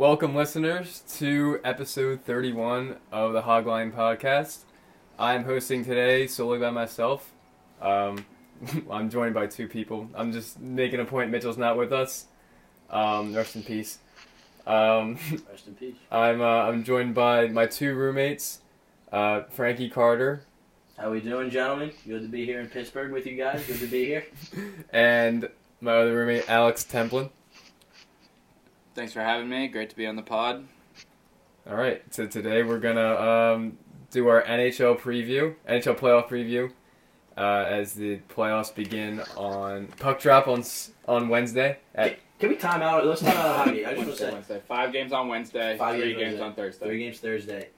Welcome, listeners, to episode 31 of the Hogline Podcast. I'm hosting today solely by myself. Um, I'm joined by two people. I'm just making a point Mitchell's not with us. Um, rest in peace. Um, Rest in peace. I'm, uh, I'm joined by my two roommates, uh, Frankie Carter How we doing, gentlemen? Good to be here in Pittsburgh with you guys. Good to be here. and my other roommate, Alex Templin. Thanks for having me. Great to be on the pod. All right, so today we're gonna um, do our NHL preview, NHL playoff preview, uh, as the playoffs begin on puck drop on on Wednesday. At, Can we time out? Let's time out hockey. I just want to say Wednesday. Five games on Wednesday. Five three games games, Wednesday. on Thursday. three games Thursday.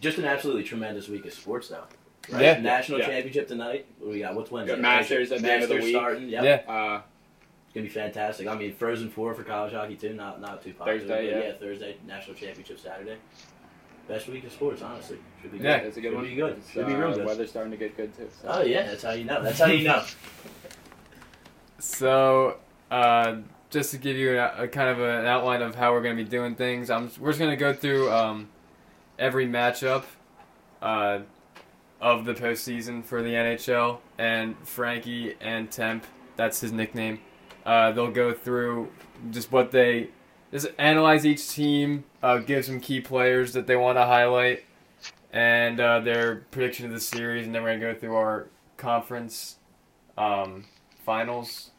Just an absolutely tremendous week of sports, though. Right? Yeah. National Yeah. championship tonight. What do we got? What's Wednesday? Got Masters at the end of the Masters week. starting. Yep. Yeah. Uh, It's gonna be fantastic. I mean, Frozen Four for college hockey too. Not not too popular. Thursday, but yeah. Thursday national championship Saturday. Best week of sports, honestly. Should be good. Yeah. it's a good Should one. be good. It's, Should be uh, real good. Weather's starting to get good too. So. Oh yeah, that's how you know. That's how you know. so, uh, just to give you a, a kind of an outline of how we're gonna be doing things, I'm we're just gonna go through um, every matchup uh, of the postseason for the NHL, and Frankie and Temp, that's his nickname. Uh, they'll go through just what they just analyze each team, uh, give some key players that they want to highlight, and uh, their prediction of the series, and then we're gonna go through our conference um, finals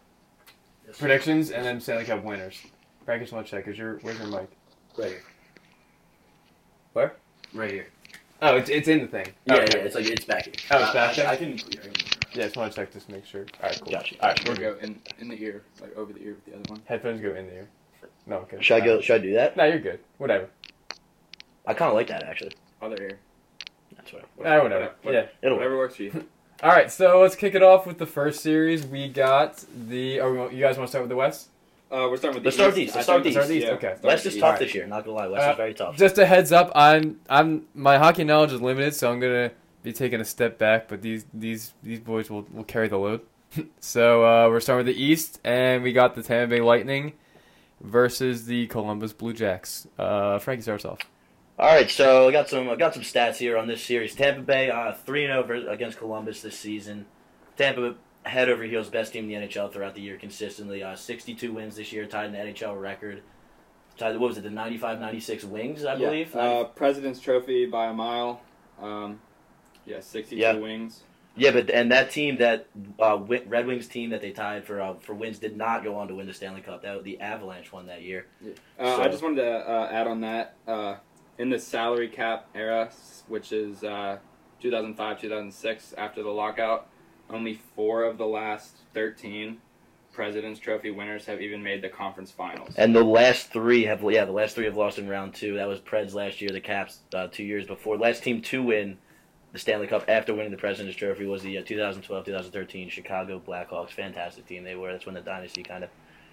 Yes, predictions, and then Stanley Cup winners. Want to check. Is your where's your mic? Right here. Where? Right here. Oh, it's, it's in the thing. Yeah, Okay. yeah. It's like it's back here. Oh, it's I- back I, there? I can. Yeah, I just want to check this, to make sure. All right, cool. Gotcha. All right, We'll we're go in in the ear, like over the ear with the other one. Headphones go in the ear. No, okay. Should I go? Should I do that? No, you're good. Whatever. I kind of like that actually. Other ear. That's what. Ah, whatever. Yeah. It'll. Whatever works for you. All right, so let's kick it off with the first series. We got the. Oh, you guys want to start with the West? Uh, we're starting with Let's the start with East. East. I Let's start think with East. yeah. Okay. Start West with is East. tough Alright. this year. Not gonna lie, West Uh, is very tough. Just a heads up, I'm I'm my hockey knowledge is limited, so I'm gonna be taking a step back. But these these these boys will, will carry the load. so uh, we're starting with the East, and we got the Tampa Bay Lightning versus the Columbus Blue Jacks. Uh, Frankie starts off. All right, so I got some I got some stats here on this series. Tampa Bay uh, three and over against Columbus this season. Tampa head over heels best team in the NHL throughout the year consistently. Uh, 62 wins this year, tied an NHL record. Tied what was it the 95-96 wings I Yeah. believe. Uh, President's Trophy by a mile. Um, yeah, 62 Yeah. wings. yeah, but and that team that uh, Red Wings team that they tied for uh, for wins did not go on to win the Stanley Cup. That the Avalanche won that year. Uh, So- I just wanted to uh, add on that. Uh, in the salary cap era, which is uh, 2005 2006, after the lockout, only four of the last 13 President's Trophy winners have even made the conference finals. And the last three have yeah, the last three have lost in round two. That was Preds last year, the Caps uh, two years before. Last team to win the Stanley Cup after winning the President's Trophy was the uh, 2012-2013 Chicago Blackhawks. Fantastic team they were. That's when the dynasty kind of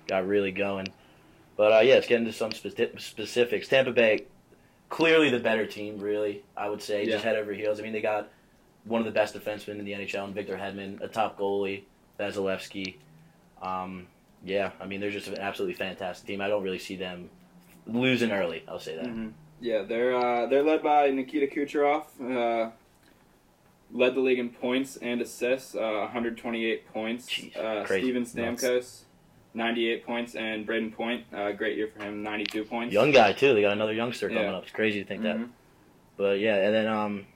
got really going. But uh, yeah, let's get into some speci- specifics. Tampa Bay, clearly the better team. Really, I would say just head over heels. I mean, they got one of the best defensemen in the NHL, and Victor Hedman, a top goalie, Vasilevskiy. Um, yeah, I mean they're just an absolutely fantastic team. I don't really see them losing early. I'll say that. Mhm. Yeah, they're uh, they're led by Nikita Kucherov. Uh, led the league in points and assists, uh, 128 points. Jeez, uh. Steven Stamkos, 98 points, and Brayden Point, uh, great year for him, 92 points. Young guy too. They got another youngster coming Yeah. up. It's crazy to think that. Mhm. But yeah, and then um,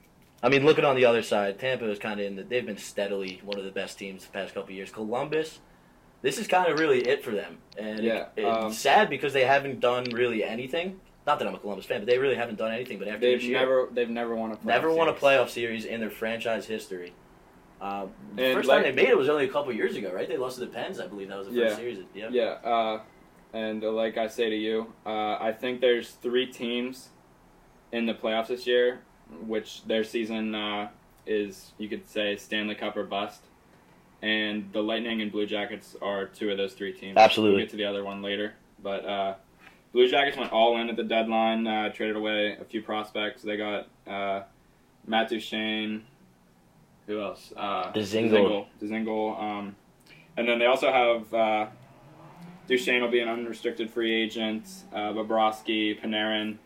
I mean, looking on the other side, Tampa is kind of in the. They've been steadily one of the best teams the past couple of years. Columbus, this is kind of really it for them, and Yeah, it- um, it's sad because they haven't done really anything. Not that I'm a Columbus fan, but they really haven't done anything. But after They've this year, never they've never won a playoff never won a series. playoff series in their franchise history. Uh, the And first like- time they made it was only a couple years ago, right? They lost to the Pens, I believe that was the first Yeah. series. Yeah. Yeah, uh, and like I say to you, uh, I think there's three teams in the playoffs this year, which their season uh, is you could say Stanley Cup or bust, and the Lightning and Blue Jackets are two of those three teams. Absolutely. We'll get to the other one later, but uh, Blue Jackets went all in at the deadline, uh, traded away a few prospects. They got uh, Matt Duchene. Who else? Uh. Dzingel. Dzingel, Um, and then they also have uh, Duchene will be an unrestricted free agent. Uh, Bobrovsky, Panarin,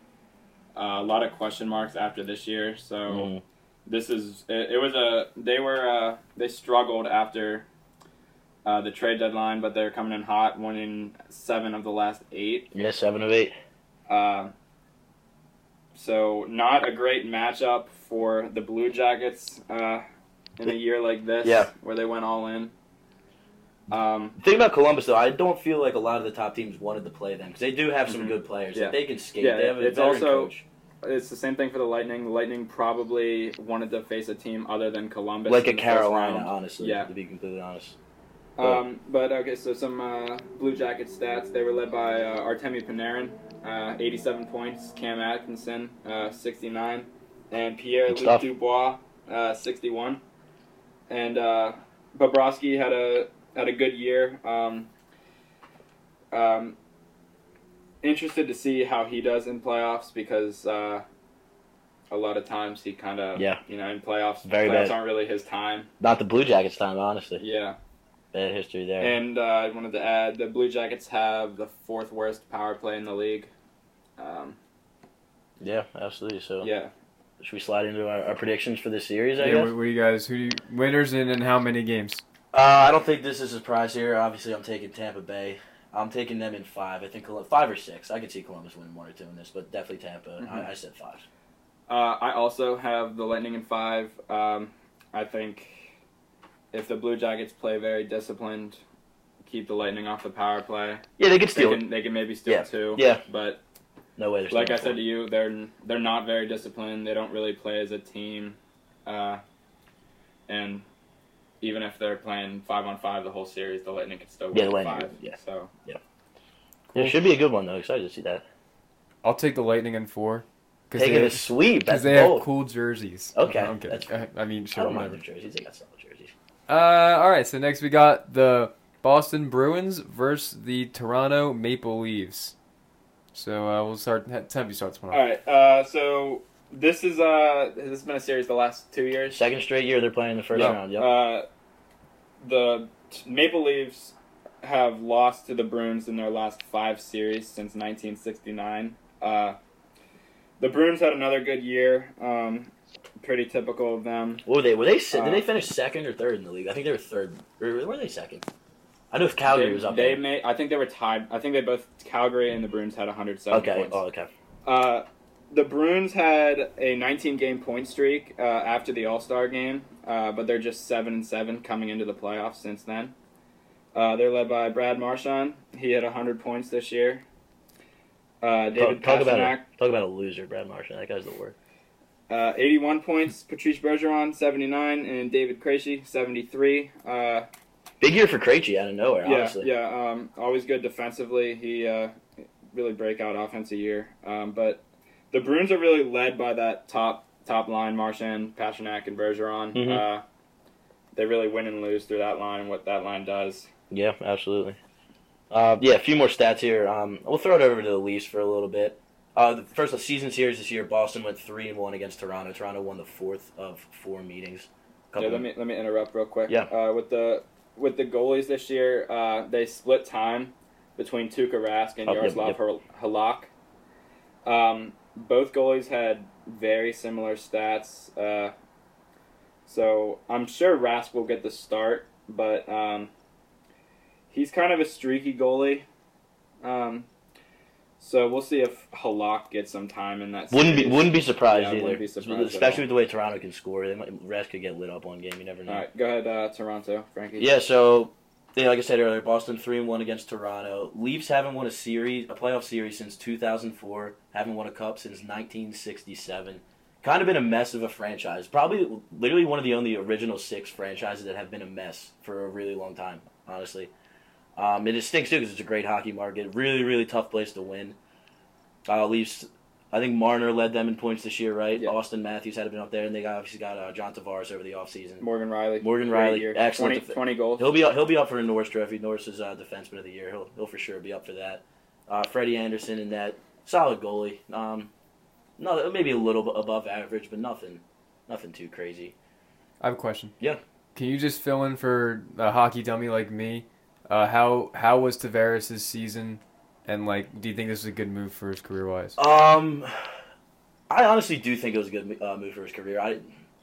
uh, a lot of question marks after this year. So Mm. this is it, it was a they were uh, they struggled after uh, the trade deadline, but they're coming in hot, winning seven of the last eight. Yeah, seven of eight. Uh, so not a great matchup for the Blue Jackets uh, in a year like this, Yeah. where they went all in. Um, The thing about Columbus, though, I don't feel like a lot of the top teams wanted to play them because they do have some Mhm. good players. Yeah. They can skate, Yeah, they have a it's also- coach. it's the same thing for the Lightning. The Lightning probably wanted to face a team other than Columbus, like a in the first Carolina, honestly. Yeah. to be completely honest. Um, but okay, so some uh, Blue Jacket stats. They were led by uh, Artemi Panarin, uh, 87 points. Cam Atkinson, uh, 69, and Pierre Luc. Dubois, uh, 61. And uh, Bobrovsky had a had a good year. Um, um, interested to see how he does in playoffs because uh, a lot of times he kind of Yeah. you know in playoffs Very playoffs bad. aren't really his time. Not the Blue Jackets time, honestly. Yeah. Bad history there. And uh, I wanted to add the Blue Jackets have the fourth worst power play in the league. Um, yeah, absolutely. So, yeah, should we slide into our, our predictions for this series? I Yeah, guess. what, what do you guys? Who do you, winners and in how many games? Uh, I don't think this is a surprise here. Obviously, I'm taking Tampa Bay. I'm taking them in five. I think five or six. I could see Columbus winning one or two in this, but definitely Tampa. Mhm. I, I said five. uh, I also have the Lightning in five. Um, I think if the Blue Jackets play very disciplined, keep the Lightning off the power play, Yeah, they could steal. it. can they can maybe steal Yeah. two. Yeah. but No way. They're like I said to you, they're they're not very disciplined. They don't really play as a team, uh, and even if they're playing five on five the whole series, the Lightning could still win Yeah, the Lightning, five. yeah. So Yeah, it should be a good one though. Excited to see that. I'll take the Lightning in four. Taking they a sweep. Because they bold. have cool jerseys. Okay, I'm kidding. that's- I mean, sure, I sure, don't mind whatever. the jerseys. They got solid jerseys. Uh, all right. So next we got the Boston Bruins versus the Toronto Maple Leafs. So uh, we'll start. Tempe starts one off. All right. Uh, so this is uh this has been a series the last two years. Second straight year they're playing in the first Yeah. round. Yep. Uh, the Maple Leafs have lost to the Bruins in their last five series since 1969. Uh, the Bruins had another good year. Um, pretty typical of them. what were they? Were they? uh, did they finish second or third in the league? I think they were third. Or were they second? I know if Calgary they, was up they there. made. I think they were tied. I think they both Calgary and the Bruins had 107 Okay. points. Oh, okay. Uh, the Bruins had a 19 game point streak uh, after the All Star game, uh, but they're just seven and seven coming into the playoffs since then. Uh, they're led by Brad Marchand. He had 100 points this year. Uh, David talk, talk about a talk about a loser, Brad Marchand. That guy's the worst. Uh, 81 points. Patrice Bergeron, 79, and David Krejci, 73. Uh, Big year for Krejci out of nowhere. yeah, honestly. yeah. Um, always good defensively. He uh, really breakout offensive year. Um, but the Bruins are really led by that top top line: Marchand, Pastrnak, and Bergeron. Mhm. Uh, they really win and lose through that line and what that line does. Yeah, absolutely. Uh, yeah, a few more stats here. Um, we'll throw it over to the Leafs for a little bit. Uh, the first the season series this year, Boston went three and one against Toronto. Toronto won the fourth of four meetings. Yeah, let me let me interrupt real quick. Yeah. Uh, with the with the goalies this year, uh, they split time between Tuukka Rask and Oh, Jaroslav yep. Hal- Halak. Um, both goalies had very similar stats. Uh, so I'm sure Rask will get the start, but um, he's kind of a streaky goalie. Um, so we'll see if Halak gets some time in that. Wouldn't be wouldn't be surprised Yeah, either. wouldn't be surprised Especially all. with the way Toronto can score. They might, Rask could get lit up one game. You never know. All right, go ahead, uh, Toronto, Frankie. Yeah, so like I said earlier, Boston three and one against Toronto. Leafs haven't won a series, a playoff series since 2004. Haven't won a cup since 1967. Kind of been a mess of a franchise. Probably, literally one of the only original six franchises that have been a mess for a really long time. Honestly, um, it just stinks too because it's a great hockey market. Really, really tough place to win. Uh, Leafs. I think Marner led them in points this year, right? Yeah. Auston Matthews had been up there, and they got, obviously got uh, John Tavares over the offseason. Morgan Rielly. Morgan Great Rielly, year. excellent 20, def- 20 goals. He'll be he'll be up for a Norris Trophy. Norris is uh, defenseman of the year. He'll he'll for sure be up for that. Uh, Freddie Andersen in that solid goalie. Um, no, maybe a little bit above average, but nothing, nothing too crazy. I have a question. Yeah. Can you just fill in for a hockey dummy like me? Uh, how how was Tavares' season, and like, do you think this is a good move for his career wise? Um, I honestly do think it was a good uh, move for his career. I,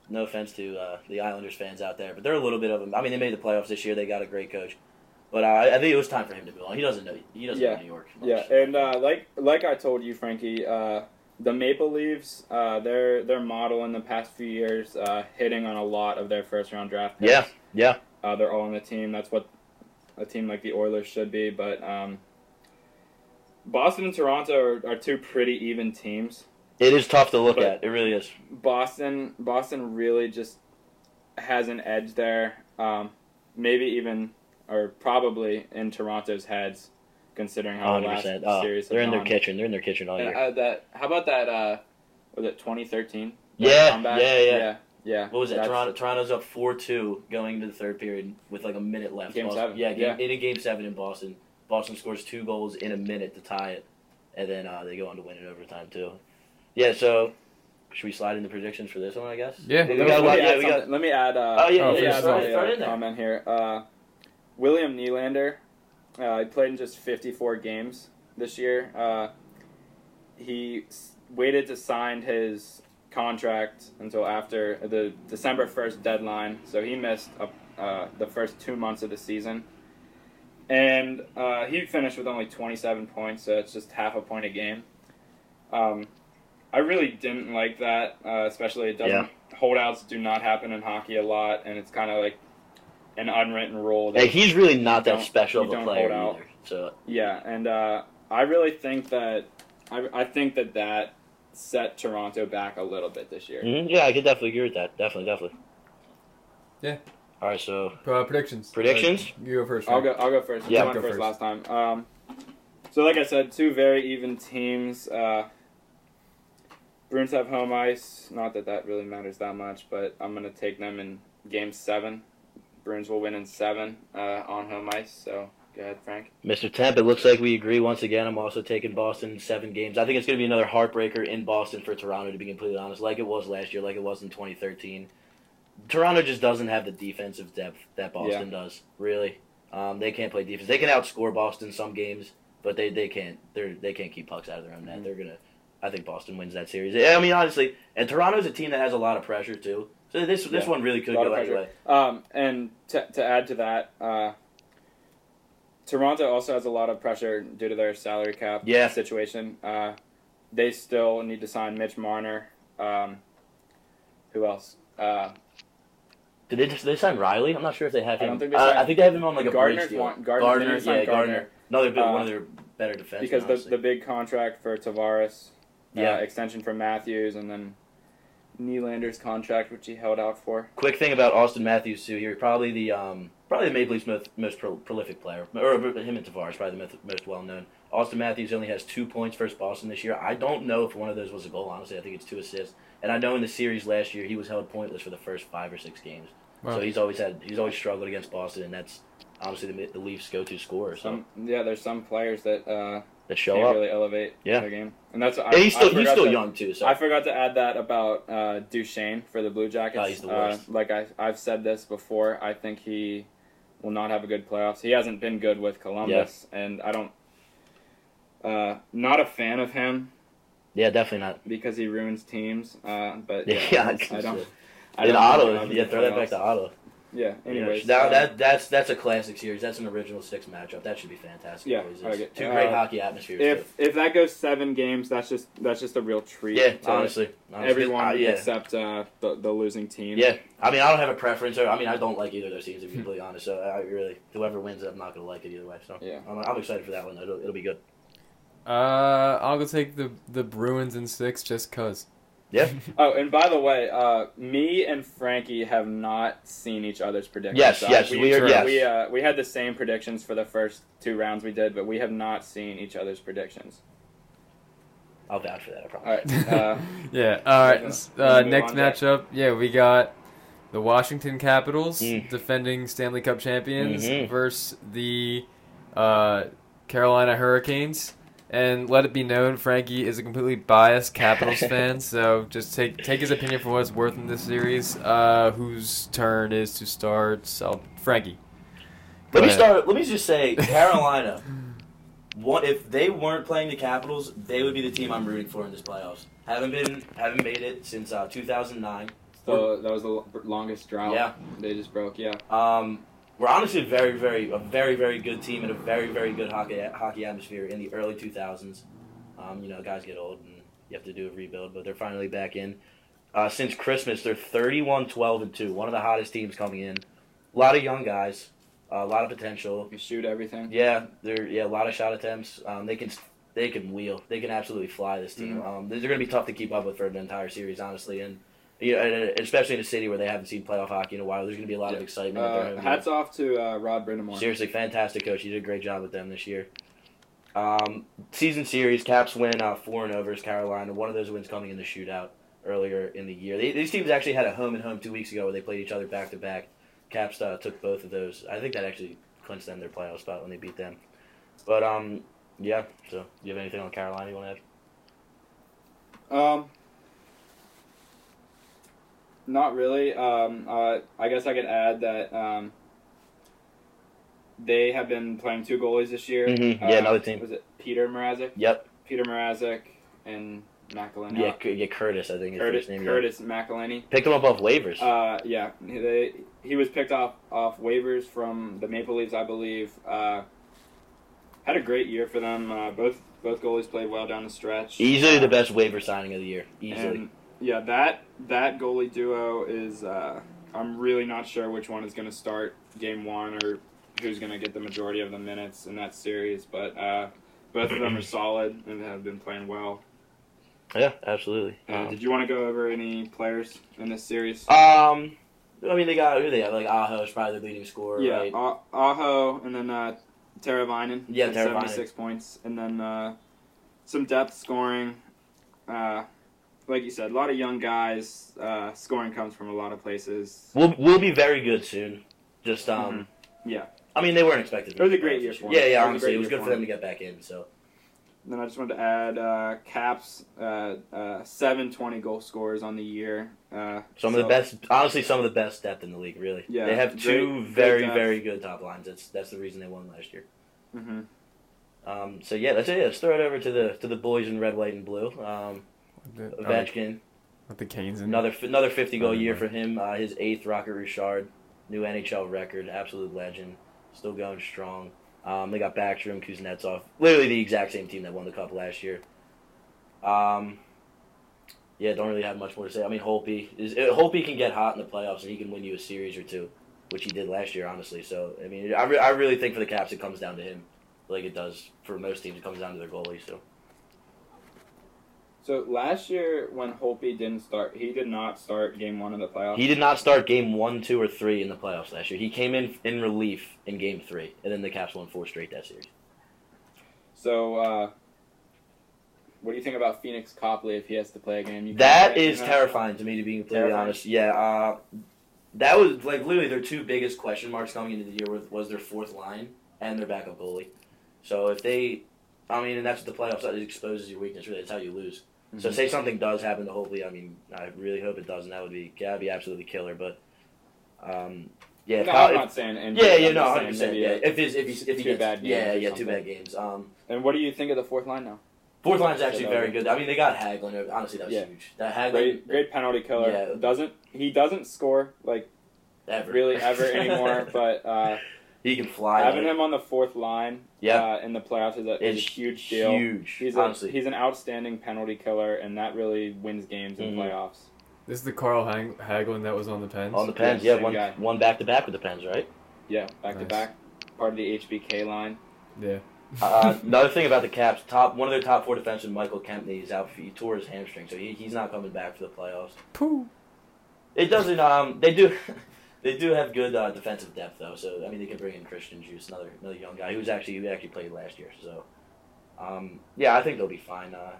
no offense to uh, the Islanders fans out there, but they're a little bit of them. I mean, they made the playoffs this year. They got a great coach, but uh, I think it was time for him to move on. He doesn't know. He doesn't Yeah. know New York. much. Yeah, and uh, like like I told you, Frankie, uh, the Maple Leafs, uh, their their model in the past few years, uh, hitting on a lot of their first round draft picks. Yeah, yeah. Uh, they're all on the team. That's what a team like the Oilers should be. But um, Boston and Toronto are, are two pretty even teams. It is tough to look at. It really is. Boston Boston really just has an edge there. Um, maybe even or probably in Toronto's heads, considering how the last. Oh, series they're in their kitchen. They're in their kitchen all And, year. uh, that how about that? Uh, was it 2013? Yeah, yeah, yeah. yeah, yeah. What was it? Toronto, Toronto's up four two going into the third period with like a minute left. Game Boston- seven. Yeah, game, Yeah. in a game seven in Boston. Boston scores two goals in a minute to tie it, and then uh, they go on to win in overtime too. Yeah. So, should we slide into predictions for this one? I guess. Yeah. Let We me, got a let me yeah, we got- Let me add. Uh, Oh, yeah, Oh, let yeah, add throw my, it- throw it uh, in there. comment here. Uh, William Nylander. Uh, he played in just 54 games this year. Uh, he s- waited to sign his contract until after the December 1st deadline, so he missed uh, uh, the first two months of the season. And uh, he finished with only 27 points, so it's just half a point a game. Um, I really didn't like that, uh, especially it doesn't. Holdouts do not happen in hockey a lot, and it's kind of like an unwritten rule. That, Hey, he's really not that special of a player either. So Yeah, and uh, I really think that I, I think that that set Toronto back a little bit this year. mhm, yeah, I could definitely agree with that. Definitely, definitely. Yeah. All right. So Uh, predictions. Predictions? Uh, you go first. I'll go. I'll go first. Yeah, I went go first first. last time. Um, so like I said, two very even teams. Uh, Bruins have home ice. Not that that really matters that much, but I'm gonna take them in Game Seven. Bruins will win in seven uh, on home ice. So go ahead, Frank. Mr. Temp, it looks like we agree once again. I'm also taking Boston seven games. I think it's going to be another heartbreaker in Boston for Toronto, to be completely honest, like it was last year, like it was in 2013. Toronto just doesn't have the defensive depth that Boston does, really. Um, they can't play defense. They can outscore Boston some games, but they, they can't they they can't keep pucks out of their own net. Mhm. They're gonna. I think Boston wins that series. I mean, honestly, and Toronto's a team that has a lot of pressure too. So this this Yeah. one really could go pressure. way. Um, and to, to add to that, uh, Toronto also has a lot of pressure due to their salary cap Yeah. situation. Uh, they still need to sign Mitch Marner. Um, who else? Uh, Did they, did they sign Rielly? I'm not sure if they have I him. don't think they uh, I think they have him on like a Gardiner's bridge deal. want- Gardiner- Gardiner, need to sign yeah, Gardiner. Gardiner. Another Uh, one of their better defensemen. because the, honestly. the big contract for Tavares, Yeah. uh, extension for Matthews, and then Nylander's contract, which he held out for. Quick thing about Auston Matthews too. Here, probably the um, probably the Maple Leafs most, most pro- prolific player, or him and Tavares, probably the most, most well known. Auston Matthews only has two points versus Boston this year. I don't know if one of those was a goal. Honestly, I think it's two assists. And I know in the series last year he was held pointless for the first five or six games. Wow. So he's always had he's always struggled against Boston, and that's honestly the, the Leafs' go-to scorer. So Some yeah, there's some players that uh, that show can't up. really elevate Yeah. their game, and that's I, Yeah, he's still I he's still to- young too. So I forgot to add that about uh, Duchene for the Blue Jackets. Oh, he's the Uh, like I, I've said this before, I think he will not have a good playoffs. He hasn't been good with Columbus, and I don't. Uh, not a fan of him yeah, definitely not. because he ruins teams. Uh, but Yeah, yeah, I I, don't. I don't think he'll Ottawa, have yeah, throw that back to Ottawa. Yeah. Anyways, that, uh, that that's that's a classic series. That's an original six matchup. That should be fantastic. Yeah, Always okay. two Uh, great hockey atmospheres. if if that goes seven games, that's just that's just a real treat. yeah, to honestly, honestly. everyone Uh, yeah, except uh, the the losing team. yeah. I mean, I don't have a preference. Or, I mean, I don't like either of those teams to be completely honest. So I really, whoever wins, I'm not gonna like it either way. So Yeah. I'm, I'm excited for that one. It'll, it'll be good. Uh, I'll go take the the Bruins in six just cause. Yeah. Oh, and by the way, uh, me and Frankie have not seen each other's predictions. Yes, Uh, yes, we are- yes. We uh, we had the same predictions for the first two rounds we did, but we have not seen each other's predictions. I'll vouch for that. I promise. All right. Uh, yeah. All right. Yeah. s- Wanna Uh, next on to- matchup. Yeah, we got the Washington Capitals Mm. defending Stanley Cup champions Mhm. versus the uh, Carolina Hurricanes. And let it be known, Frankie is a completely biased Capitals fan. So just take take his opinion for what it's worth in this series. Uh, whose turn is to start? So Frankie, Let me start. Let me just say, Carolina. One, if they weren't playing the Capitals, they would be the team I'm rooting for in this playoffs. Haven't been, haven't made it since uh, 2009. So that was the longest drought. Yeah. They just broke. Yeah. Um, we're honestly a very, very, a very, very good team and a very, very good hockey hockey atmosphere in the early 2000s. Um, you know, guys get old and you have to do a rebuild, but they're finally back in. Uh, since Christmas, they're 31, 12, and 2. One of the hottest teams coming in. A lot of young guys, a lot of potential. You shoot everything. Yeah, they're yeah a lot of shot attempts. Um, they can they can wheel. They can absolutely fly this team. Um, they're going to be tough to keep up with for an entire series, honestly, and you know, and especially in a city where they haven't seen playoff hockey in a while. There's going to be a lot of excitement. Uh, hats off to uh, Rod Brind'Amour. Seriously, fantastic coach. He did a great job with them this year. Um, season series, Caps win uh, four and overs Carolina. One of those wins coming in the shootout earlier in the year. They, these teams actually had a home and home two weeks ago where they played each other back to back. Caps uh, took both of those. I think that actually clinched them their playoff spot when they beat them. But um, yeah. So, do you have anything on Carolina you want to add? Um, not really. Um, uh, I guess I could add that um, they have been playing two goalies this year. Mhm. Uh, Yeah, another team. Was it Peter Mrazek? Yep. Peter Mrazek and McElhinney. Yeah, Cur- yeah, Curtis. I think his Curtis, name. yeah. Curtis McElhinney. Picked him up off waivers. Uh, yeah, he- they, he was picked off off waivers from the Maple Leafs, I believe. Uh, had a great year for them. Uh, both both goalies played well down the stretch. Easily Uh, the best waiver signing of the year. Easily. And yeah, that that goalie duo is. Uh, I'm really not sure which one is going to start game one or who's going to get the majority of the minutes in that series, but uh, both of them are solid and have been playing well. yeah, absolutely. Uh, Um, did you want to go over any players in this series? Um, I mean, they got who they have like Aho is probably the leading scorer, yeah, right? Ah- Aho and then uh, Teravainen. Yeah, Teravainen. 76 points, and then uh, some depth scoring. Uh, like you said, a lot of young guys. Uh, scoring comes from a lot of places. We'll we'll be very good soon. Just um, Mhm. Yeah. I mean, they weren't expected. It was a great year for 'em. Yeah, yeah. a Honestly, it was good for them to get back in. So Then I just wanted to add uh, Caps uh, uh, seven twenty goal scorers on the year. Uh, some of the best, honestly, some of the best depth in the league. Really, Yeah, they have two great very depth. very good top lines. That's that's the reason they won last year. Mm-hmm. Um, so yeah, let's yeah, let's throw it over to the to the boys in red, white, and blue. Um, The, uh, Ovechkin, with the Canes another another fifty goal Oh, year for him. Uh, his eighth Rocket Richard, new NHL record, absolute legend, still going strong. Um, they got Backstrom, Kuznetsov, literally the exact same team that won the cup last year. Um, yeah, don't really have much more to say. I mean, Holtby is uh, Holtby can get hot in the playoffs and he can win you a series or two, which he did last year, honestly. So I mean, I, re- I really think for the Caps it comes down to him, like it does for most teams. It comes down to their goalie. So So last year when Holtby didn't start, he did not start game one of the playoffs. he did not start game one, two, or three in the playoffs last year. He came in in relief in game three, and then the Caps won four straight that series. So, uh, what do you think about Pheonix Copley if he has to play a game? That is terrifying to me, to be completely Terrifying? honest. Yeah, uh, that was like literally their two biggest question marks coming into the year was, was their fourth line and their backup goalie. So if they, I mean, and that's what the playoffs it exposes your weakness. Really, that's how you lose. So Mhm. say something does happen to Hopefully, I mean, I really hope it doesn't. That would be that'd be absolutely killer. But um, yeah, No, Kyle- I'm not saying injury, yeah, yeah, I'm no, hundred saying percent. Yeah, if he's if he's if he gets bad games yeah, yeah, two bad games. Um, And what do you think of the fourth line now? fourth line's actually very good. I mean, they got Hagelin. Honestly, that was Yeah. huge. That Hagelin Great, great penalty killer. Yeah. Doesn't he doesn't score like ever really ever anymore? but uh, he can fly. having like, him on the fourth line Yeah. uh, in the playoffs is a, is a huge deal. Huge. He's a, honestly. he's an outstanding penalty killer, and that really wins games in Mhm. playoffs. This is the Carl Hang- Hagelin that was on the Pens. on the Pens, Yeah, yeah, one guy. one back to back with the Pens, right? Yeah, back to back, part of the HBK line. yeah. Uh, another thing about the Caps, top one of their top four defensemen, Michael Kempny, is out. He tore his hamstring, so he, he's not coming back for the playoffs. Pooh. It doesn't. Um, they do. They do have good uh, defensive depth, though. So I mean, they can bring in Christian Djoos, another another young guy who's actually who actually played last year. So, um, yeah, I think they'll be fine. Uh,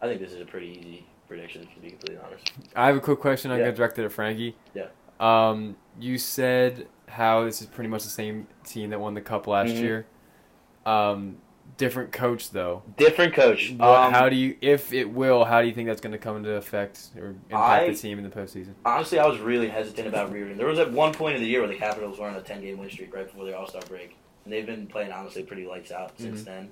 I think this is a pretty easy prediction, to be completely honest. I have a quick question. I'm yeah. got directed at Frankie. Yeah. Um, you said how this is pretty much the same team that won the cup last Mhm. year. Um, different coach though. Different coach. What, Um, how do you, if it will, how do you think that's going to come into effect or impact I- the team in the postseason? honestly, I was really hesitant about Reirden. There was at one point in the year where the Capitals were on a 10 game win streak right before their All Star break. And they've been playing, honestly, pretty lights out since Mhm. then.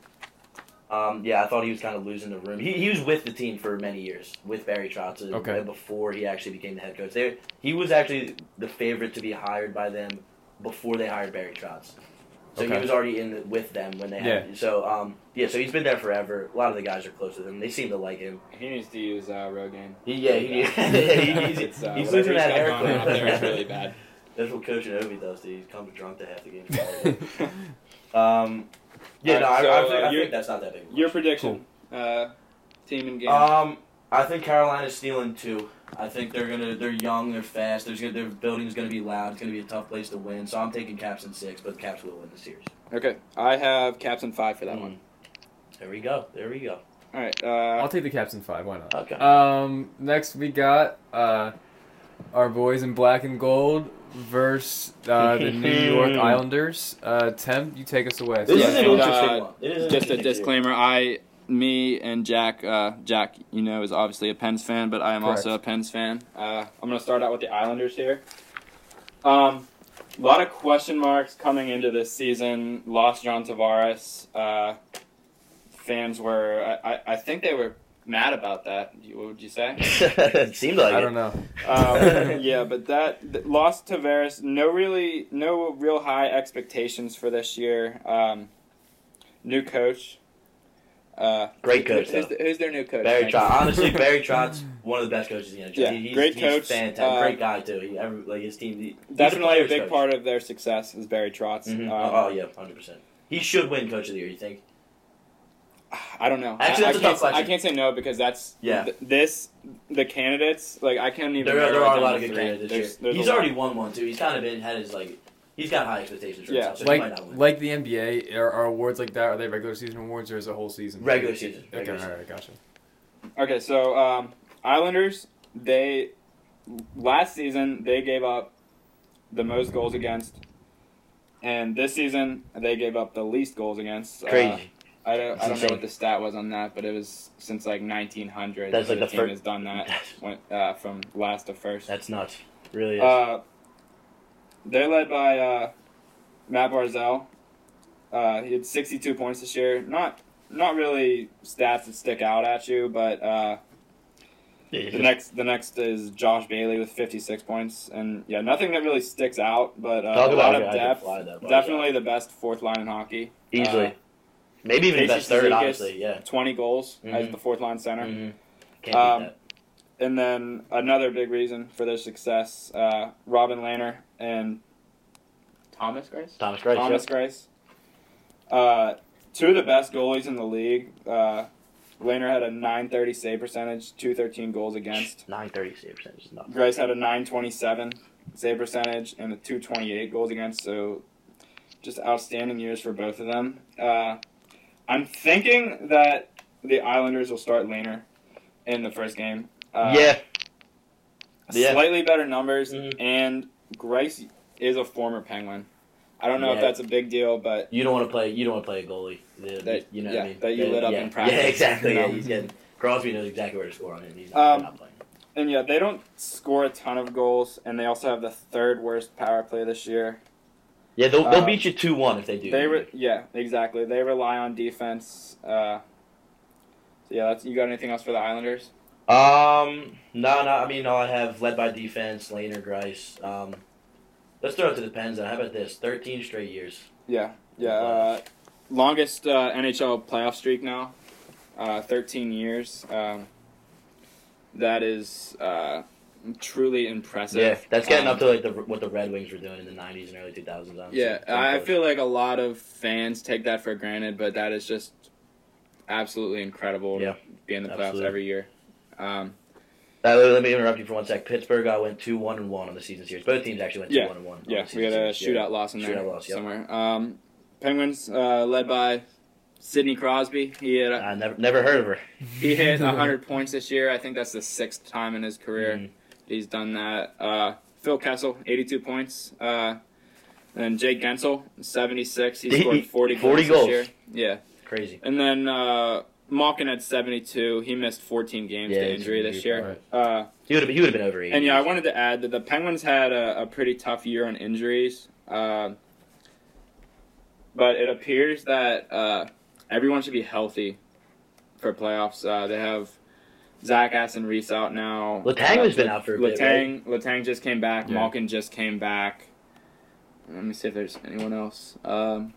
Um, yeah, I thought he was kind of losing the room. He, he was with the team for many years, with Barry Trotz, Okay. before he actually became the head coach. They, he was actually the favorite to be hired by them before they hired Barry Trotz. So he was already in the, with them when they had. So um, yeah, so he's been there forever. A lot of the guys are close with him. They seem to like him. He needs to use uh, Rogaine. He, yeah, he, he's, It's, uh, he's whatever losing he's that got hair going on up there is clip. really bad. That's what Coach Anobi does. Dude. He comes drunk to half the game. um, yeah, no, Alright, I, I, think, uh, I you're- think that's not that big. Your prediction, uh, team and game. Um, I think Carolina's stealing two. I think they're gonna. They're young. They're fast. There's gonna, their building's gonna be loud. It's gonna be a tough place to win. So I'm taking Caps in six, but Caps will win the series. okay, I have Caps in five for that Mm. one. There we go. There we go. All right. I'll Uh, take the Caps in five. Why not? Okay. Um, next we got uh, our boys in black and gold versus uh, the New York Islanders. Uh, Tim, you take us away. This Yeah, is an interesting uh, one. It is just a interesting series. disclaimer. I, me, and Jack. Uh, Jack, you know, is obviously a Pens fan, but I am Correct. also a Pens fan. Uh, I'm gonna start out with the Islanders here. Um, a lot of question marks coming into this season. Lost John Tavares. Uh, fans were. I, I, I think they were mad about that. What would you say? it seemed like I it. don't know. um, yeah, but that th- lost Tavares. No, really, no real high expectations for this year. Um, new coach. Uh, Great coach, Who's, though. who's their new coach? Barry Trotz. Honestly, Barry Trotz, one of the best coaches in the NHL. Yeah, He- he's, great he's coach. fantastic. Uh, great guy too. He, every, like his team. He, Definitely a big coach. part of their success is Barry Trotz. Mhm. Um, oh yeah, hundred percent. He should win Coach of the Year. You think? I don't know. Actually, I, that's I a can't, I can't say no because that's Yeah. th- this the candidates. Like I can't even. There, are- there are a lot of good three. candidates There's- there's He's a lot. already won one too. He's kind of been had his like. He's got high expectations for Yeah. himself, so he might Like not win. like the NBA, are, are awards like that? Are they regular season awards or is it a whole season? Regular season. Okay, Regular all season. right, gotcha. Okay, so um, Islanders, they last season they gave up the most goals against, and this season they gave up the least goals against. Uh, Crazy. I don't, That's I don't know what the stat was on that, but it was since like 1900. That's that like the team fir- has done that went, uh, from last to first. that's nuts. Really is. Uh, they're led by uh, Matt Barzal. Uh, he had 62 points this year. Not not really stats that stick out at you, but uh, Yeah, the next the next is Josh Bailey with 56 points, and yeah, nothing that really sticks out, but uh, a lot of depth. that. Definitely the best fourth line in hockey. easily. uh, Maybe even the Casey best third, Cizikas, honestly. Yeah. 20 goals as Mhm. the fourth line center. hmm Can't Um. And then another big reason for their success, uh, Robin Lehner and Thomas Grace. Thomas Grace. Thomas Grace. Uh, two of the best goalies in the league. Uh, had a 930 save percentage, 213 goals against. Nine thirty save percentage is nuts. Grace had a 927 save percentage and a 228 goals against. So, just outstanding years for both of them. Uh, I'm thinking that the Islanders will start Lehner in the first game. Uh, yeah. Yeah. Slightly better numbers, Mhm. and Grace is a former Penguin. I don't know if that's a big deal, but You don't want to play. You don't want to play a goalie. That- you know yeah, what I mean. that you lit up yeah. in practice, Yeah, exactly. you Yeah, he's getting. Crosby knows exactly where to score on him. He's Um, not playing. and yeah, they don't score a ton of goals, and they also have the third worst power play this year. Yeah, they'll, they'll uh, beat you two one if they do. They re- yeah, exactly. They rely on defense. Uh, so yeah, that's you got anything else for the Islanders? Um, no, no. I mean, all I have led by defense, Lehner, Greiss. Um, let's throw it to the Pens. Then. How about this? Thirteen straight years. Yeah, yeah. Uh, longest uh, NHL playoff streak now, uh, thirteen years. Um, that is uh, truly impressive. Yeah, that's getting Um, up to like the what the Red Wings were doing in the '90s and early 2000s. honestly. Yeah, I feel like a lot of fans take that for granted, but that is just absolutely incredible Yeah, to be in the playoffs absolutely. every year. Um, Uh, let me interrupt you for one sec. Pittsburgh I went two one and one on the season series. Both teams actually went two Yeah. one and one. on yeah, we had a shootout loss in there Shootout loss, yep. somewhere. Um, Penguins uh, led by Sidney Crosby. He had I never never heard of her. he hit 100 points this year. I think that's the sixth time in his career Mhm. he's done that. Uh, Phil Kessel, 82 points. Uh, and Jake Guentzel, 76. He He- scored 40 goals 40 this goals. year. Yeah. crazy. And then uh, Malkin had 72. He missed 14 games Yeah, to injury this injured, year. right. Uh, He would have he would have been over eighty. and yeah, I wanted to add that the Penguins had a, a pretty tough year on injuries. Uh, but it appears that uh, everyone should be healthy for playoffs. Uh, they have Zach Aston Reese out now. Letang uh, has been out for a bit, Letang, Letang just came back. Yeah. Malkin just came back. Let me see if there's anyone else. Um,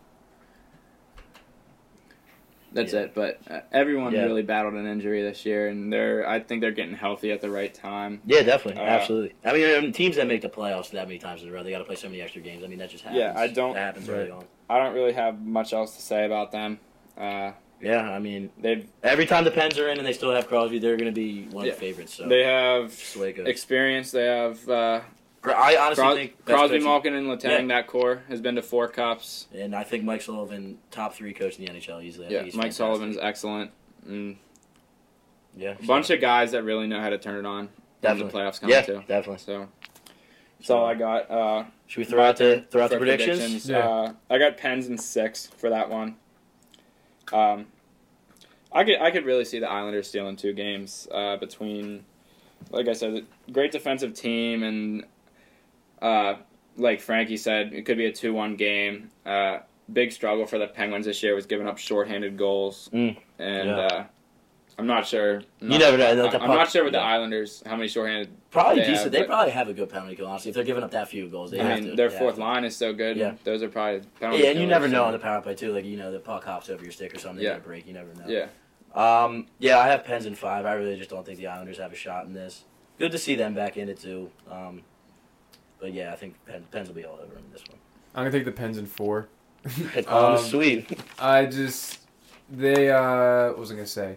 that's Yeah. it. But uh, everyone Yeah. really battled an injury this year, and they're I think they're getting healthy at the right time. Yeah, definitely, Uh, absolutely. I mean, um, teams that make the playoffs that many times in a row, they got to play so many extra games. I mean, that just happens. Yeah, I don't- That happens early on. I don't really have much else to say about them. Uh, Yeah, I mean, they've every time the Pens are in and they still have Crosby, they're going to be one Yeah. of the favorites. So they have just the way it goes. experience. They have uh, I honestly Cros- think Crosby, coaching- Malkin, and Letang. That core has been to four cups. and I think Mike Sullivan, top three coach in the NHL easily. I Yeah, think Mike fantastic. Sullivan's excellent. And Yeah, a bunch of guys that really know how to turn it on when Definitely. the playoffs come yeah, too. definitely. So that's all I got. Uh, Should we throw out the throw out the for predictions? Yeah. Uh, I got Pens and six for that one. Um, I could I could really see the Islanders stealing two games uh, between, like I said, great defensive team and, uh, like Frankie said, it could be a two-one game. Uh, big struggle for the Penguins this year was giving up shorthanded goals, Mm, and yeah. uh, I'm not sure. I'm You not- never know. I'm puck- not sure with the. Islanders how many shorthanded. Probably They decent. have, they probably have a good penalty kill. Honestly, if they're giving up that few goals, they I have mean, to. their fourth line is so good. Yeah. Those are probably penalty Yeah, and you never know on the power play too. Like you know, the puck hops over your stick or something. Yeah. Yeah. break. You never know. Yeah. Um. Yeah, I have Pens in five. I really just don't think the Islanders have a shot in this. Good to see them back in it too. Um. But yeah, I think Pens, Pens will be all over them in this one. I'm gonna take the Pens in four. oh, Um, sweet. I just they uh what was I gonna say?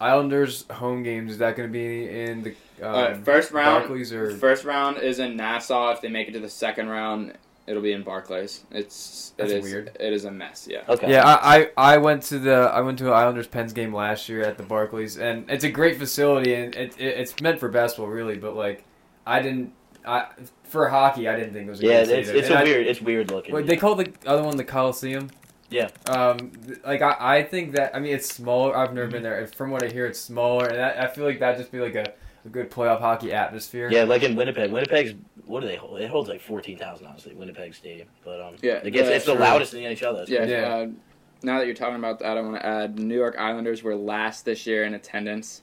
Islanders home games is that gonna be in the um, Uh, first round- Barclays or First round is in Nassau. If they make it to the second round, it'll be in Barclays. It's That's it is weird. it is a mess. Yeah. Okay. yeah I, I I went to the I went to an Islanders Pens game last year at the Barclays and it's a great facility and it, it it's meant for basketball really but like I didn't I for hockey I didn't think it was a Yeah, good it's, either. it's And a I- weird. It's weird looking. Wait, they call the other one the Coliseum. Yeah. Um, like I, I think that I mean it's smaller. I've never Mm-hmm. been there. and From what I hear, it's smaller, and I, I feel like that just be like a, a good playoff hockey atmosphere. Yeah, like in Winnipeg. Winnipeg's what do they hold? It holds like fourteen thousand, honestly. Winnipeg Stadium, but um, Yeah, it gets, yeah, it's the true. loudest in the NHL. Though. Yeah. Yeah. Uh, now that you're talking about that, I want to add New York Islanders were last this year in attendance.